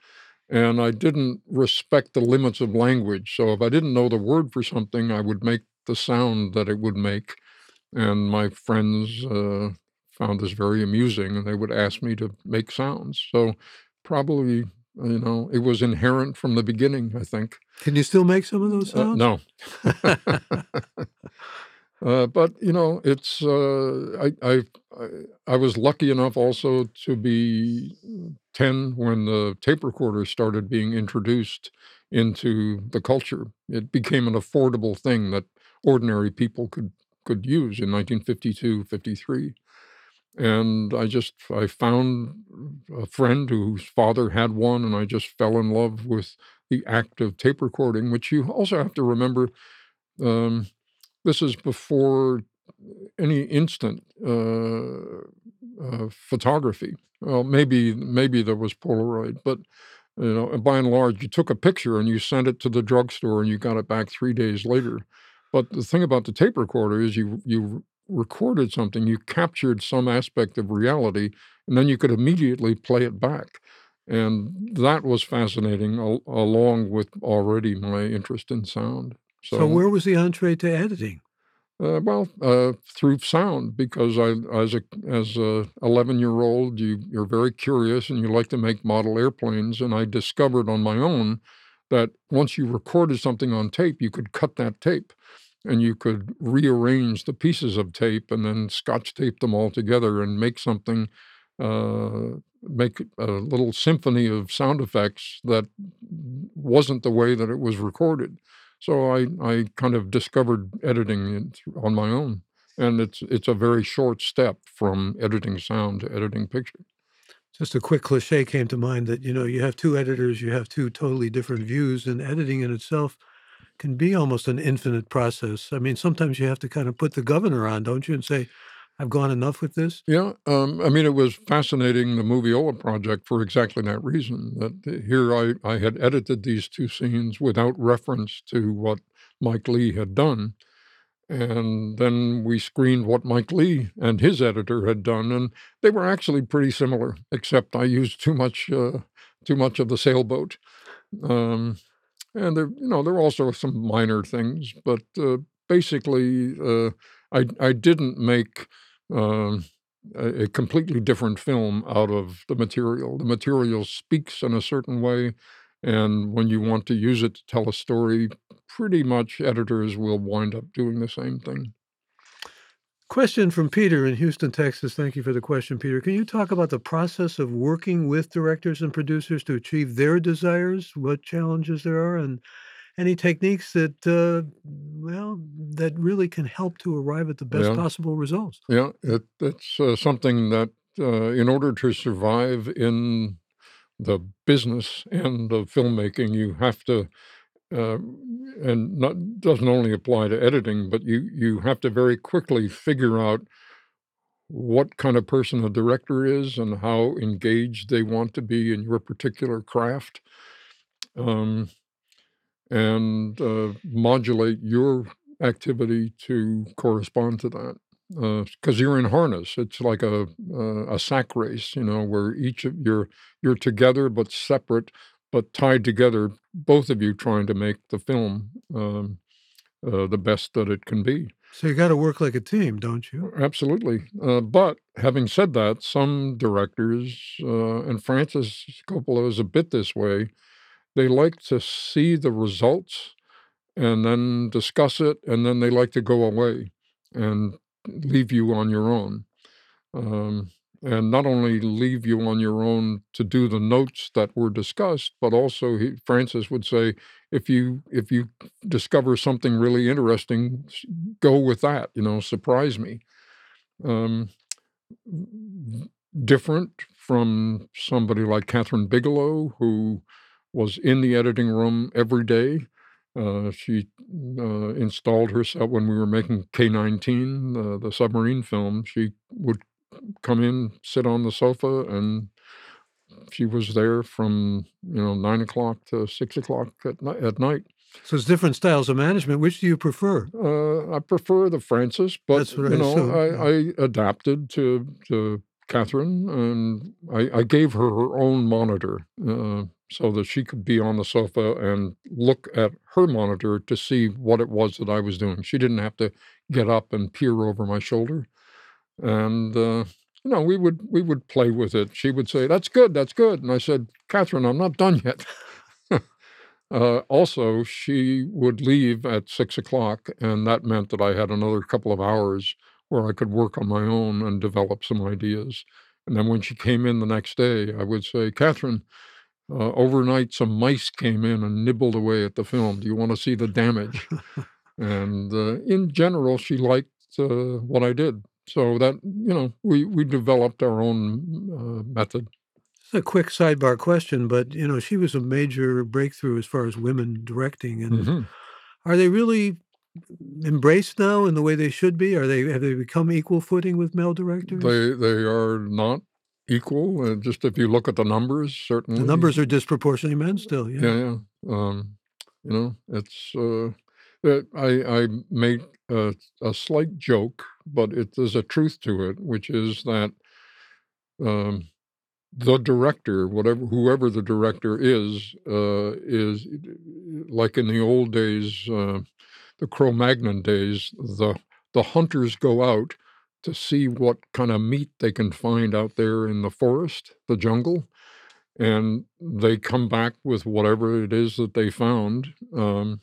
and I didn't respect the limits of language. So if I didn't know the word for something, I would make the sound that it would make. And my friends uh, found this very amusing, and they would ask me to make sounds. So probably, you know, it was inherent from the beginning. I think. Can you still make some of those sounds? Uh, no. [LAUGHS] [LAUGHS] [LAUGHS] Uh, but you know, it's uh, I, I I was lucky enough also to be ten when the tape recorder started being introduced into the culture. It became an affordable thing that ordinary people could could use in 1952, 53. And I just I found a friend whose father had one, and I just fell in love with the act of tape recording, which you also have to remember. Um, this is before any instant uh, uh, photography. Well, maybe maybe there was Polaroid, but you know, by and large, you took a picture and you sent it to the drugstore and you got it back three days later. But the thing about the tape recorder is you you recorded something, you captured some aspect of reality, and then you could immediately play it back. And that was fascinating, al- along with already my interest in sound. So, so where was the entree to editing? Uh, well, uh, through sound, because I, as a as a eleven year old, you you're very curious and you like to make model airplanes. And I discovered on my own that once you recorded something on tape, you could cut that tape, and you could rearrange the pieces of tape and then scotch tape them all together and make something, uh, make a little symphony of sound effects that wasn't the way that it was recorded. So I I kind of discovered editing on my own, and it's it's a very short step from editing sound to editing picture. Just a quick cliche came to mind that you know you have two editors, you have two totally different views, and editing in itself can be almost an infinite process. I mean, sometimes you have to kind of put the governor on, don't you, and say, I've gone enough with this? Yeah, um, I mean, it was fascinating, the Moviola project, for exactly that reason. That here I, I had edited these two scenes without reference to what Mike Leigh had done. And then we screened what Mike Leigh and his editor had done, and they were actually pretty similar, except I used too much, uh, too much of the sailboat. Um, and there, you know, there were also some minor things, but uh, basically, uh, I I didn't make um, a, a completely different film out of the material. The material speaks in a certain way, and when you want to use it to tell a story, pretty much editors will wind up doing the same thing. Question from Peter in Houston, Texas. Thank you for the question, Peter. Can you talk about the process of working with directors and producers to achieve their desires, what challenges there are, and any techniques that uh, well that really can help to arrive at the best Yeah, possible results. yeah. It, it's uh, something that, uh, in order to survive in the business end of filmmaking, you have to, uh, and not doesn't only apply to editing, but you you have to very quickly figure out what kind of person a director is and how engaged they want to be in your particular craft. Um, and, uh, modulate your activity to correspond to that, uh, 'cause you're in harness. It's like a a a sack race, you know, where each of you're you're together but separate, but tied together, both of you trying to make the film, um, uh, the best that it can be. So you gotta work like a team, don't you? Absolutely, uh, but having said that, some directors, uh, and Francis Coppola is a bit this way, they like to see the results and then discuss it, and then they like to go away and leave you on your own. Um, and not only leave you on your own to do the notes that were discussed, but also he Francis would say, "If you if you discover something really interesting, go with that, you know, surprise me." Um, different from somebody like Kathryn Bigelow, who was in the editing room every day. Uh, she, uh, installed herself when we were making K-19, the the submarine film, she would come in, sit on the sofa, and she was there from, you know, nine o'clock to 6:00 at ni at night. So it's different styles of management, which do you prefer? Uh, I prefer the Francis, but, you I know. I I adapted to to Kathryn, and I I gave her her own monitor, uh, so that she could be on the sofa and look at her monitor to see what it was that I was doing. She didn't have to get up and peer over my shoulder, and, uh, you know, we would we would play with it. She would say, "That's good, that's good," and I said, "Kathryn, I'm not done yet." [LAUGHS] Uh, also, she would leave at six o'clock, and that meant that I had another couple of hours where I could work on my own and develop some ideas, and then when she came in the next day, I would say, "Kathryn, uh, overnight, some mice came in and nibbled away at the film. Do you wanna see the damage?" [LAUGHS] And, uh, in general, she liked, uh, what I did. So that you know, we we developed our own, uh, method. It's a quick sidebar question, but, you know, she was a major breakthrough as far as women directing, and Mhm. are they really embraced now in the way they should be? Are they have they become equal footing with male directors? They they are not equal, uh, just if you look at the numbers, certainly The numbers are disproportionately men still, yeah. Yeah, yeah, um, you know, it's, uh, uh, I I make a a slight joke, but it there's a truth to it, which is that, um, the director, whatever whoever the director is, uh, is like in the old days, uh, the Cro-Magnon days, the the hunters go out to see what kinda meat they can find out there in the forest, the jungle, and they come back with whatever it is that they found, um,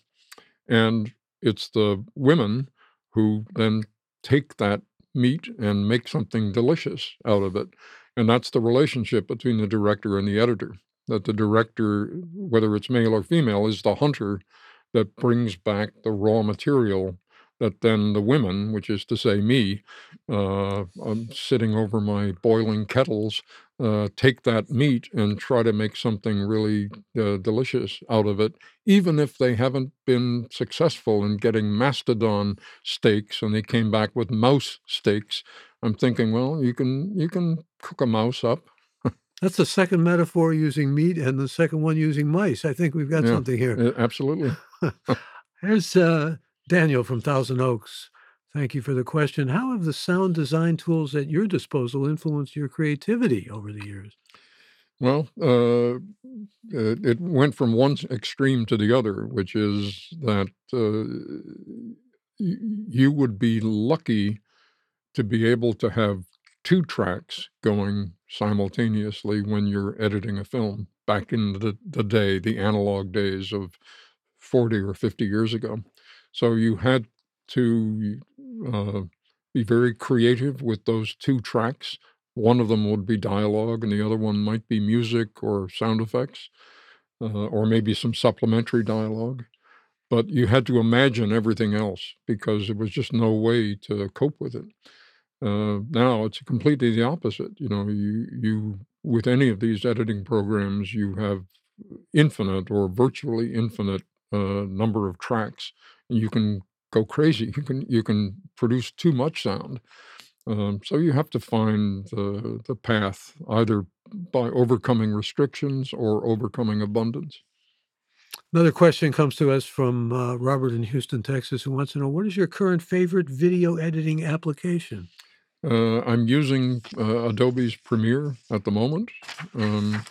and it's the women who then take that meat and make something delicious out of it, and that's the relationship between the director and the editor, that the director, whether it's male or female, is the hunter that brings back the raw material that then the women, which is to say me, uh, I'm sitting over my boiling kettles, uh, take that meat and try to make something really, uh, delicious out of it, even if they haven't been successful in getting mastodon steaks and they came back with mouse steaks. I'm thinking, "Well, you can you can cook a mouse up." That's the 2nd metaphor using meat and the 2nd one using mice. I think we've got Yeah, something here. absolutely. [LAUGHS] Here's, uh, Daniel from Thousand Oaks. Thank you for the question. How have the sound design tools at your disposal influenced your creativity over the years? Well, uh, it it went from one extreme to the other, which is that, uh, you would be lucky to be able to have 2 tracks going simultaneously when you're editing a film back in the the day, the analog days of 40 or 50 years ago. So you had to, uh, be very creative with those 2 tracks. One of them would be dialogue, and the other one might be music or sound effects, uh, or maybe some supplementary dialogue, but you had to imagine everything else because there was just no way to cope with it. Uh, now it's completely the opposite, you know, you you with any of these editing programs, you have infinite or virtually infinite, uh, number of tracks, you can go crazy. You can you can produce too much sound, Um, so you have to find the the path either by overcoming restrictions or overcoming abundance. Another question comes to us from, uh, Robert in Houston, Texas, who wants to know, "What is your current favorite video editing application?" Uh, I'm using, uh, Adobe's Premiere at the moment. Um,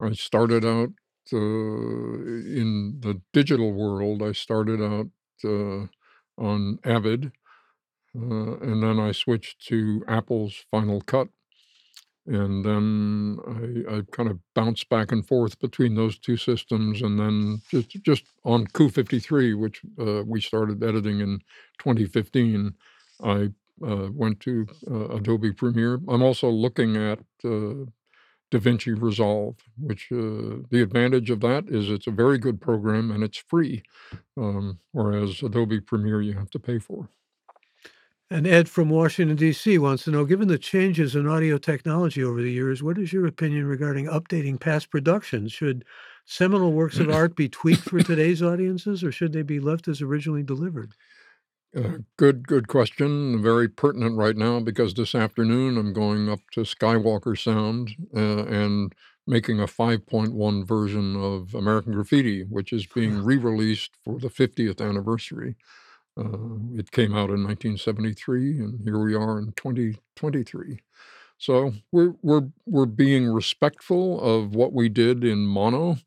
I started out, uh, in the digital world, I started out, uh, on Avid, uh, and then I switched to Apple's Final Cut. And then I I kind of bounced back and forth between those 2 systems, and then just just on Coup 53, which, uh, we started editing in 2015, I, uh, went to, uh, Adobe Premiere. I'm also looking at, uh, DaVinci Resolve, which, uh, the advantage of that is it's a very good program and it's free, um, whereas Adobe Premiere you have to pay for. And Ed from Washington, DC, wants to know, "Given the changes in audio technology over the years, what is your opinion regarding updating past productions? Should seminal works of [LAUGHS] art be tweaked for today's audiences, or should they be left as originally delivered?" Uh, good good question, very pertinent right now because this afternoon I'm going up to Skywalker Sound, uh, and making a 5.1 version of American Graffiti, which is being re-released for the 50th anniversary. Uh, it came out in 1973, and here we are in 2023. So we're we're we're being respectful of what we did in mono,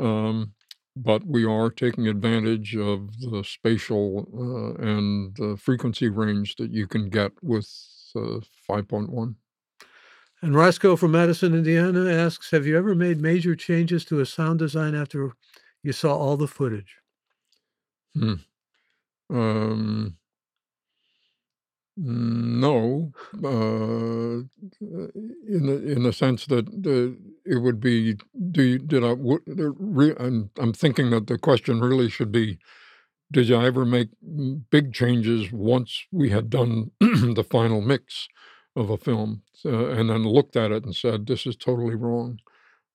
um, but we are taking advantage of the spatial, uh, and the frequency range that you can get with, uh, 5.1. And Roscoe from Madison, Indiana, asks, "Have you ever made major changes to a sound design after you saw all the footage?" Hmm. Um no, uh, in the in the sense that the it would be do you did I would, re, I'm I'm thinking that the question really should be, did I ever make big changes once we had done [CLEARS THROAT] the final mix of a film, uh, and then looked at it and said, "This is totally wrong,"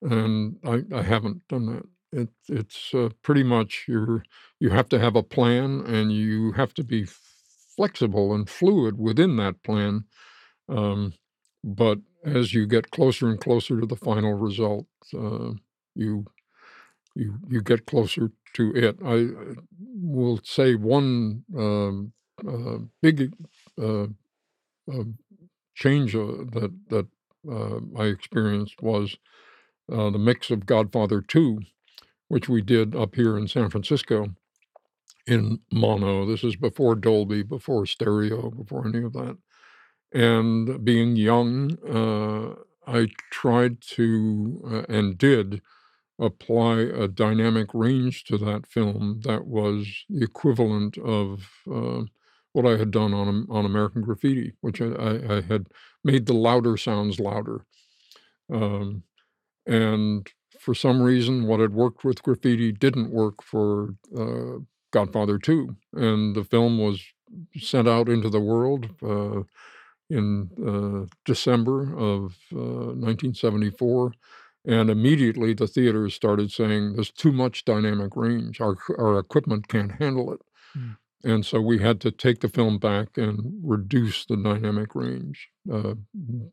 and I I haven't done that. It it's, uh, pretty much you're you have to have a plan, and you have to be flexible and fluid within that plan, um, but as you get closer and closer to the final result, uh, you you you get closer to it. I, uh, will say one, um, uh, big, uh, um, change, uh, that that, uh, I experienced was, uh, the mix of Godfather Two, which we did up here in San Francisco in mono. This is before Dolby, before stereo, before any of that. And being young, uh, I tried to, uh, and did apply a dynamic range to that film that was the equivalent of, uh, what I had done on on American Graffiti, which I I had made the louder sounds louder. Um, and for some reason, what had worked with Graffiti didn't work for, uh, Godfather 2. and the film was sent out into the world, uh, in, uh, December of, uh, 1974, and immediately the theaters started saying, "There's too much dynamic range. Our our equipment can't handle it." Mm. And so we had to take the film back and reduce the dynamic range, uh,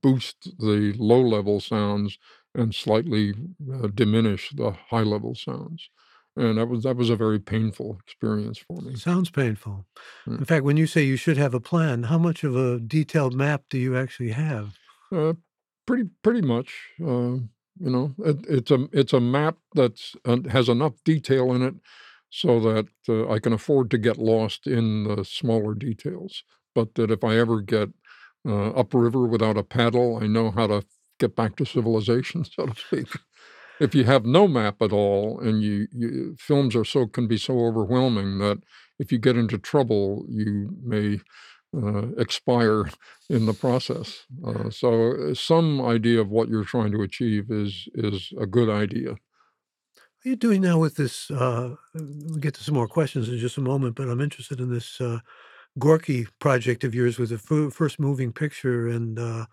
boost the low-level sounds, and slightly, uh, diminish the high-level sounds. And that was that was a very painful experience for me. Sounds painful. Mm. In fact, when you say you should have a plan, how much of a detailed map do you actually have? Uh, pretty pretty much, uh, you know, it it's a it's a map that uh has enough detail in it so that, uh, I can afford to get lost in the smaller details, but that if I ever get, uh, upriver without a paddle, I know how to get back to civilization, [LAUGHS] so to speak. If you have no map at all and you you films are so can be so overwhelming that if you get into trouble, you may, uh, expire [LAUGHS] in the process. Uh, so, uh, some idea of what you're trying to achieve is is a good idea. What are you doing now with this, uh we'll get to some more questions in just a moment, but I'm interested in this, uh, Gorky project of yours with the fir first moving picture and, uh,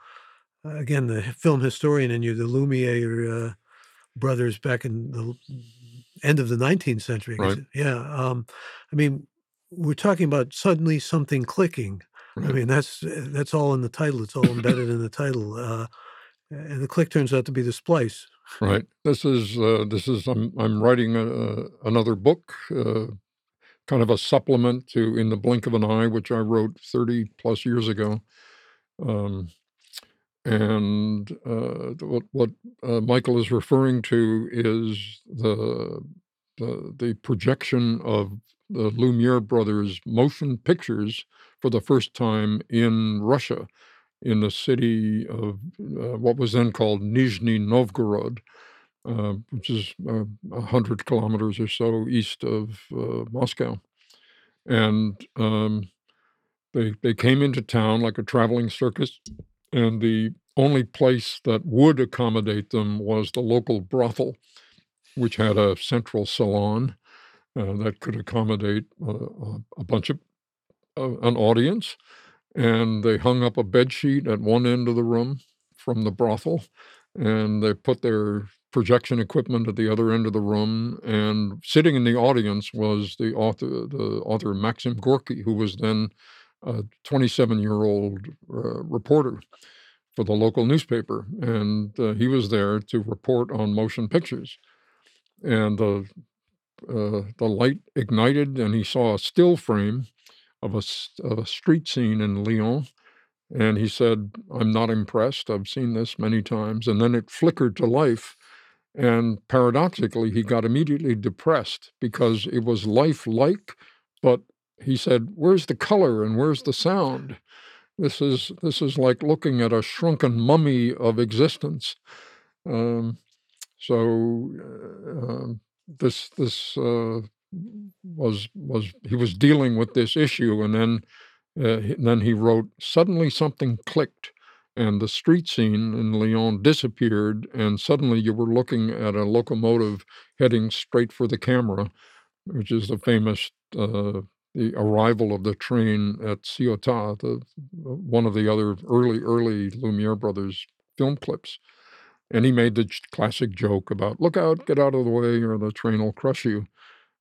again, the film historian in you, the Lumiere, brothers back in the end of the 19th century, Right. yeah, um, I mean, we're talking about suddenly something clicking. I mean, that's that's all in the title. It's all embedded in the title. Uh, and the click turns out to be the splice. Right. This is uh, this is I'm I'm writing a- another book, uh, kind of a supplement to In the Blink of an Eye, which I wrote 30 plus years ago. Um, and uh, what what uh, Michael is referring to is the the the projection of the Lumiere brothers' motion pictures for the first time in Russia, in the city of uh, what was then called Nizhny Novgorod, uh, which is uh, a hundred kilometers or so east of uh, Moscow, and um, they they came into town like a traveling circus, and the only place that would accommodate them was the local brothel, which had a central salon uh, that could accommodate uh, a, bunch of uh, an audience, and they hung up a bed sheet at one end of the room from the brothel, and they put their projection equipment at the other end of the room. And sitting in the audience was the author, the author Maxim Gorky, who was then a 27 year old uh, reporter for the local newspaper, and uh, he was there to report on motion pictures. And the uh, the light ignited, and he saw a still frame of a of a street scene in Lyon. And he said, "I'm not impressed. I've seen this many times." And then it flickered to life, and paradoxically, he got immediately depressed because it was lifelike, but he said, "Where's the color and where's the sound?" This is this is like looking at a shrunken mummy of existence. Um, so uh, um, this this uh, was was he was dealing with this issue, and then uh, he- then he wrote suddenly something clicked, and the street scene in Lyon disappeared, and suddenly you were looking at a locomotive heading straight for the camera, which is the famous uh, the arrival of the train at Ciotat, the one of the other early early Lumiere brothers film clips. And he made the classic joke about "Look out, get out of the way, or the train will crush you."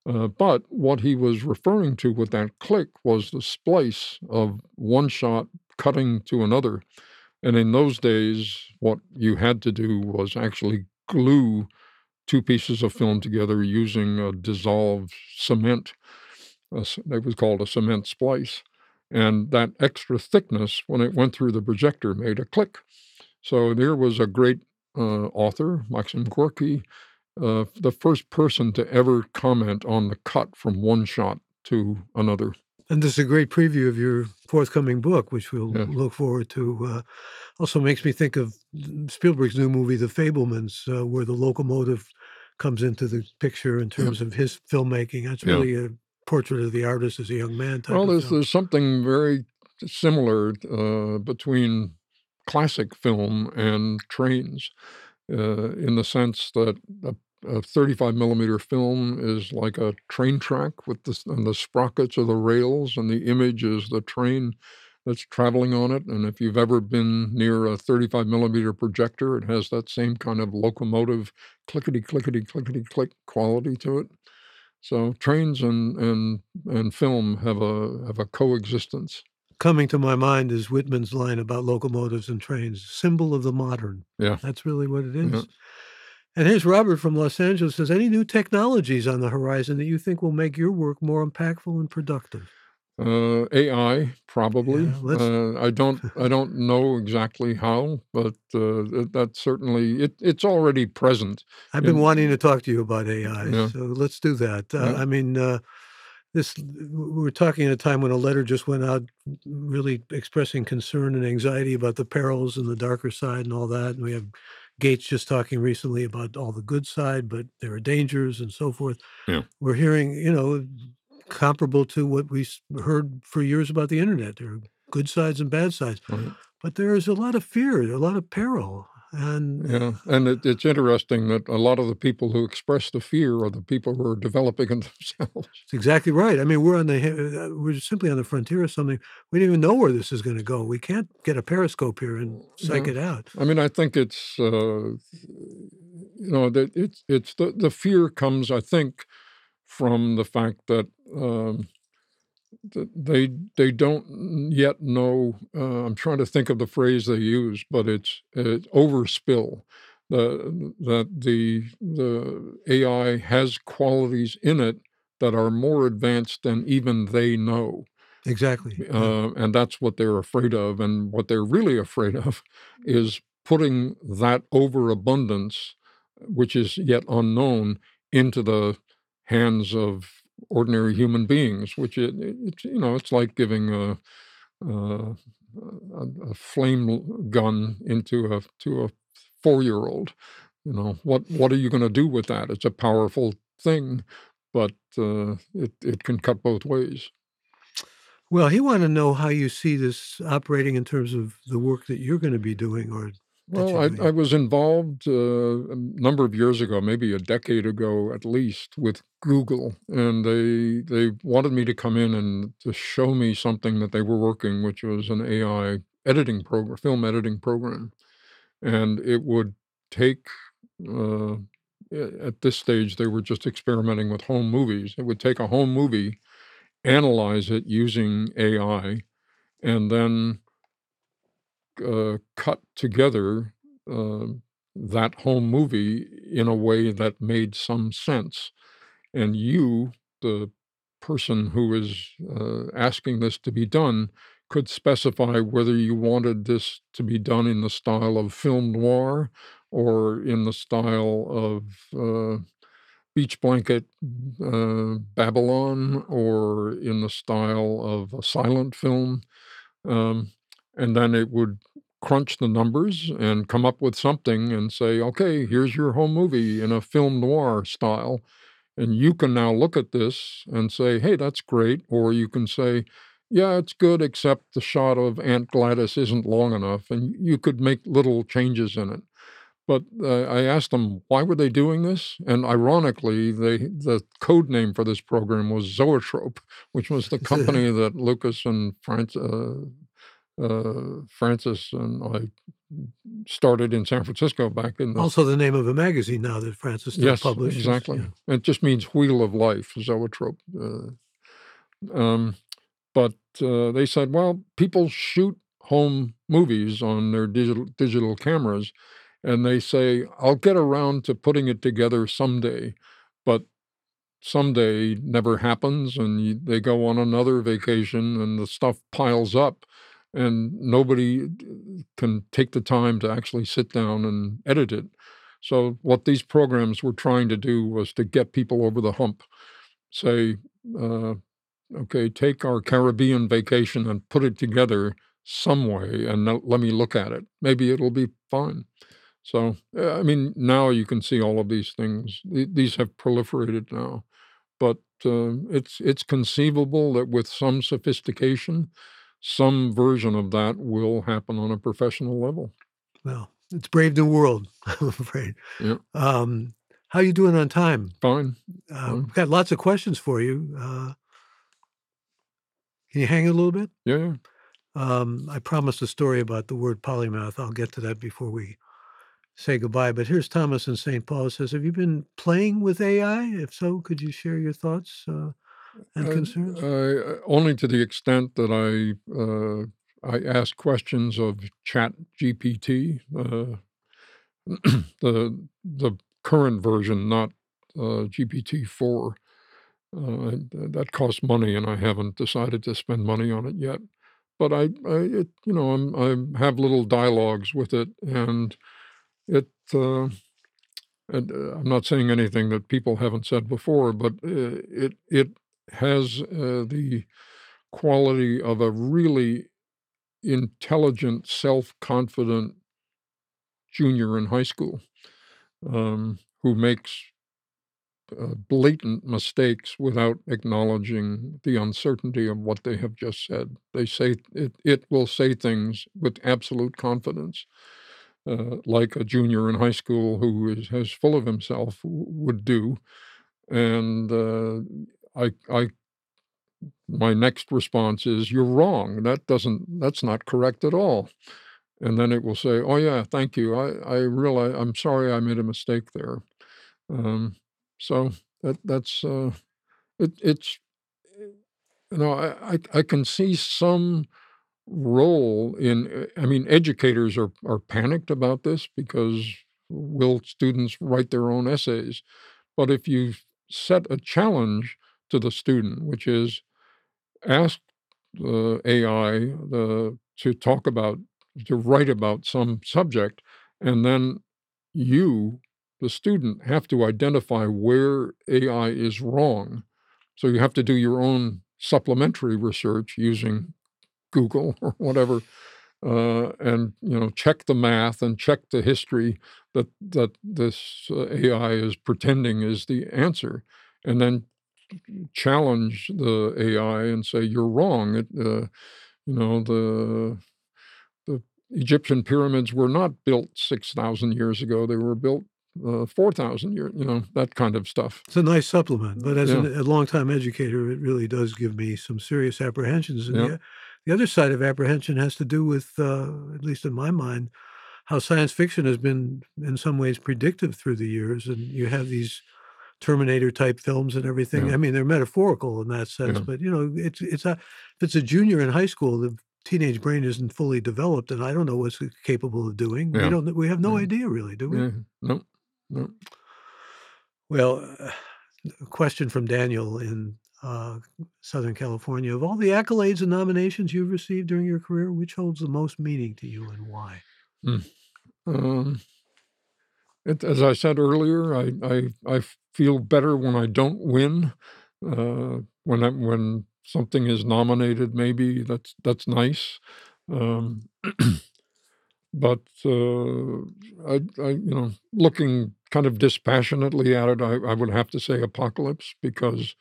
Uh, but what he was referring to with that click was the splice of one shot cutting to another. And in those days, what you had to do was actually glue two pieces of film together using a dissolved cement. That was called a cement splice. And that extra thickness, when it went through the projector, made a click. So there was a great uh, author, Maxim Gorky, uh, the first person to ever comment on the cut from one shot to another. And this is a great preview of your forthcoming book, which we'll Yeah. look forward to. Uh, also makes me think of Spielberg's new movie, The Fabelmans, uh, where the locomotive comes into the picture in terms of his filmmaking. That's Yeah. really a portrait of the artist as a young man. Well, there's there's something very similar uh, between classic film and trains, uh, in the sense that a, a 35 millimeter film is like a train track with the and the sprockets are the rails, and the image is the train that's traveling on it. And if you've ever been near a 35 millimeter projector, it has that same kind of locomotive clickety clickety clickety click quality to it. So trains and and and film have a have a coexistence. Coming to my mind is Whitman's line about locomotives and trains, symbol of the modern. Yeah. That's really what it is. Yeah. And here's Robert from Los Angeles says, any new technologies on the horizon that you think will make your work more impactful and productive? Uh, AI probably. Yeah, uh, I don't [LAUGHS] I don't know exactly how, but uh, that, that's certainly it. It's already present. I've been In- wanting to talk to you about AI, Yeah. so let's do that. Uh, Yeah. I mean, uh, this we were talking at a time when a letter just went out, really expressing concern and anxiety about the perils and the darker side and all that. And we have Gates just talking recently about all the good side, but there are dangers and so forth. Yeah. We're hearing, you know, comparable to what we heard for years about the internet. There are good sides and bad sides, Right? but there is a lot of fear, a lot of peril, and Yeah, and it, it's interesting that a lot of the people who express the fear are the people who are developing it [LAUGHS] themselves. It's exactly right. I mean, we're on the uh, we're simply on the frontier of something. We don't even know where this is going to go. We can't get a periscope here and psych Yeah. it out. I mean, I think it's uh, you know that it's it's the the fear comes, I think, from the fact that um, th they they don't yet know, uh, I'm trying to think of the phrase they use, but it's it's overspill. The that the the AI has qualities in it that are more advanced than even they know. Exactly. Uh, and that's what they're afraid of, and what they're really afraid of [LAUGHS] is putting that overabundance, which is yet unknown, into the hands of ordinary human beings, which it it's, you know, it's like giving a a a flame gun into a to a four-year-old. You know, what what are you gonna do with that? It's a powerful thing, but, uh, it it can cut both ways. Well, he wanted to know how you see this operating in terms of the work that you're gonna be doing or Well, I. I was involved, uh, a number of years ago, maybe a decade ago at least, with Google, and they they wanted me to come in and to show me something that they were working, which was an AI editing program film editing program. And it would take, uh, at this stage, they were just experimenting with home movies. It would take a home movie, analyze it using AI, and then uh, cut together, um, that home movie in a way that made some sense. And you, the person who is, uh, asking this to be done, could specify whether you wanted this to be done in the style of film noir or in the style of, uh, Beach Blanket, uh, Babylon, or in the style of a silent film. Um, and then it would crunch the numbers and come up with something and say, "Okay, here's your home movie in a film noir style." And you can now look at this and say, "Hey, that's great." Or you can say, "Yeah, it's good, except the shot of Aunt Gladys isn't long enough," and you could make little changes in it. But, uh, I asked them why were they doing this, and ironically, they the code name for this program was Zoetrope, which was the [LAUGHS] company that Lucas and Franc uh, uh, Francis and I started in San Francisco back in the Also the name of a magazine now that Francis still Yes, publishes, exactly. yeah. It just means wheel of life, Zoetrope, uh, um, but, uh, they said, "Well, people shoot home movies on their digital digital cameras," and they say, "I'll get around to putting it together someday." But someday never happens, and y they go on another vacation, and the stuff piles up, and nobody can take the time to actually sit down and edit it. So, what these programs were trying to do was to get people over the hump. Say, uh, "Okay, take our Caribbean vacation and put it together some way, and let me look at it. Maybe it'll be fine." So, uh, I mean, now you can see all of these things. These have proliferated now, but, uh, it's it's conceivable that with some sophistication, some version of that will happen on a professional level. Well, it's brave new world, [LAUGHS] I'm afraid. Yep. Um, how you doing on time? Fine. Uh, Fine. we've got lots of questions for you, uh Can you hang a little bit? Yeah, yeah. Um, I promised a story about the word polymath. I'll get to that before we say goodbye, but here's Thomas in St. Paul says, "Have you been playing with AI? If so, could you share your thoughts, uh, and Uh, concerns?" I only to the extent that I, uh, I ask questions of ChatGPT, uh, [CLEARS THROAT] the the current version, not, uh, GPT-4. Uh, that costs money, and I haven't decided to spend money on it yet. But I I it you know, I'm I'm have little dialogues with it, and it, uh and, uh, I'm not saying anything that people haven't said before, but, uh, it it has, uh, the quality of a really intelligent, self-confident junior in high school, um, who makes, uh, blatant mistakes without acknowledging the uncertainty of what they have just said. They say it it will say things with absolute confidence, uh, like a junior in high school who is full of himself would do, and, uh, I I my next response is, "You're wrong. That doesn't that's not correct at all." And then it will say, "Oh, yeah, thank you. I I reali I'm sorry I made a mistake there." Um, so that that's, uh, it it's you know, I, I, I can see some role in. I mean, educators are are panicked about this because will students write their own essays? But if you set a challenge to the student, which is ask the AI the, to talk about, to write about some subject, and then you, the student, have to identify where AI is wrong. So you have to do your own supplementary research using Google [LAUGHS] or whatever, uh, and you know check the math and check the history that that this uh, AI is pretending is the answer, and then challenge the AI and say you're wrong. It, uh, you know the the Egyptian pyramids were not built six thousand years ago; they were built uh, 4,000 years, you know, that kind of stuff. It's a nice supplement, but as Yeah. an, a longtime educator, it really does give me some serious apprehensions. And Yeah. the, the other side of apprehension has to do with, uh, at least in my mind, how science fiction has been in some ways predictive through the years. And you have these Terminator type films and everything. Yeah. I mean, they're metaphorical in that sense, Yeah. but you know, it's it's a if it's a junior in high school, the teenage brain isn't fully developed, and I don't know what's capable of doing. We don't. We have no Yeah. idea, really, do we? Yeah. No, no. Well, a question from Daniel in uh, Southern California. Of all the accolades and nominations you've received during your career, which holds the most meaning to you and why? Um, it, as I said earlier, I, I I feel better when I don't win. Uh, when I, when something is nominated, maybe that's that's nice. Um, [CLEARS THROAT] but uh, I, I, you know, looking kind of dispassionately at it, I, I would have to say Apocalypse because,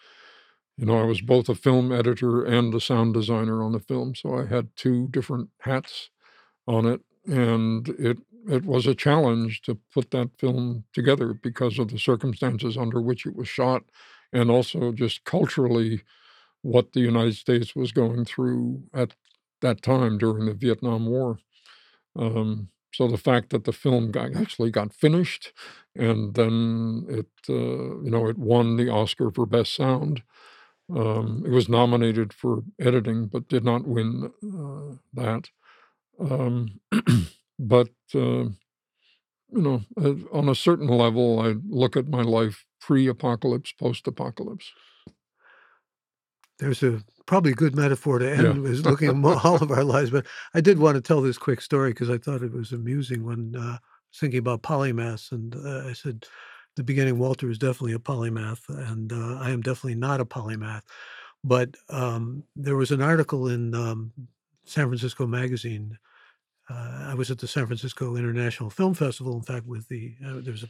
you know, I was both a film editor and a sound designer on the film, so I had two different hats on it, and it it was a challenge to put that film together because of the circumstances under which it was shot, and also just culturally what the United States was going through at that time during the Vietnam War. Um, so the fact that the film got, actually got finished, and then it, uh, you know, it won the Oscar for Best Sound. Um, it was nominated for editing, but did not win uh, that. Um, [CLEARS THROAT] but uh, you know, uh, on a certain level, I look at my life pre-apocalypse, post-apocalypse. There's a probably a good metaphor to end Yeah. is [LAUGHS] looking at all of our lives. But I did want to tell this quick story because I thought it was amusing when uh, thinking about polymaths, and uh, I said, the beginning, Walter is definitely a polymath, and uh, I am definitely not a polymath. But um, there was an article in um, San Francisco Magazine. Uh, I was at the San Francisco International Film Festival. In fact, with the uh, there's a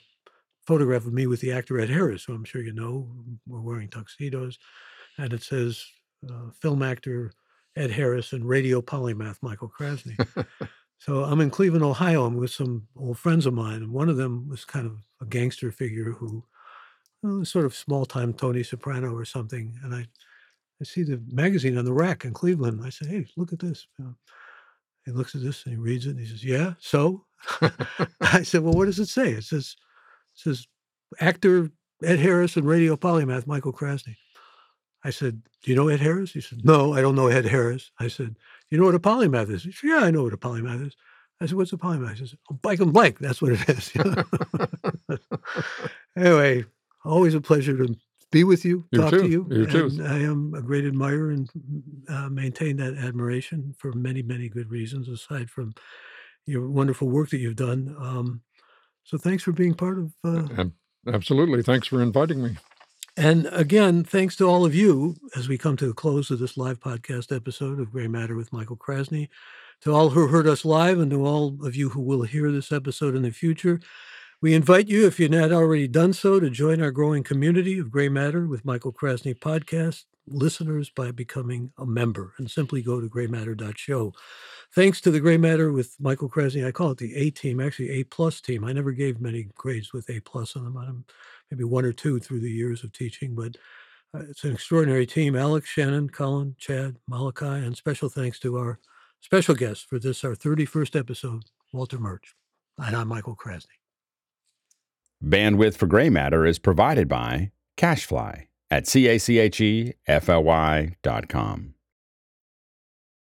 photograph of me with the actor Ed Harris, who I'm sure you know. We're wearing tuxedos, and it says uh, film actor Ed Harris and radio polymath Michael Krasny. [LAUGHS] so I'm in Cleveland, Ohio. I'm with some old friends of mine, and one of them was kind of a gangster figure who, well, sort of small time Tony Soprano or something. And I, I see the magazine on the rack in Cleveland. I say, "Hey, look at this." You know, he looks at this and he reads it and he says, "Yeah, so." [LAUGHS] [LAUGHS] I said, "Well, what does it say?" It says, it says actor Ed Harris and radio polymath Michael Krasny. I said, "Do you know Ed Harris?" He said, "No, I don't know Ed Harris." I said, "You know what a polymath is?" He said, "Yeah, I know what a polymath is." I said, "What's a polymath?" He says, "Oh, blank and blank. That's what it is." [LAUGHS] anyway, always a pleasure to be with you, You talk too. to you. You too. I am a great admirer and uh, maintain that admiration for many, many good reasons, aside from your wonderful work that you've done. Um, so thanks for being part of uh, Absolutely. Thanks for inviting me. and again, thanks to all of you as we come to the close of this live podcast episode of Gray Matter with Michael Krasny. To all who heard us live and to all of you who will hear this episode in the future, we invite you, if you've not already done so, to join our growing community of Gray Matter with Michael Krasny podcast listeners by becoming a member and simply go to graymatter.show. Thanks to the Gray Matter with Michael Krasny, I call it the A team, actually A plus team. I never gave many grades with A plus on them. Maybe one or two through the years of teaching, but uh, it's an extraordinary team. Alex, Shannon, Colin, Chad, Malachi, and special thanks to our special guest for this, our 31st episode, Walter Murch. And I'm Michael Krasny. Bandwidth for Gray Matter is provided by CacheFly at C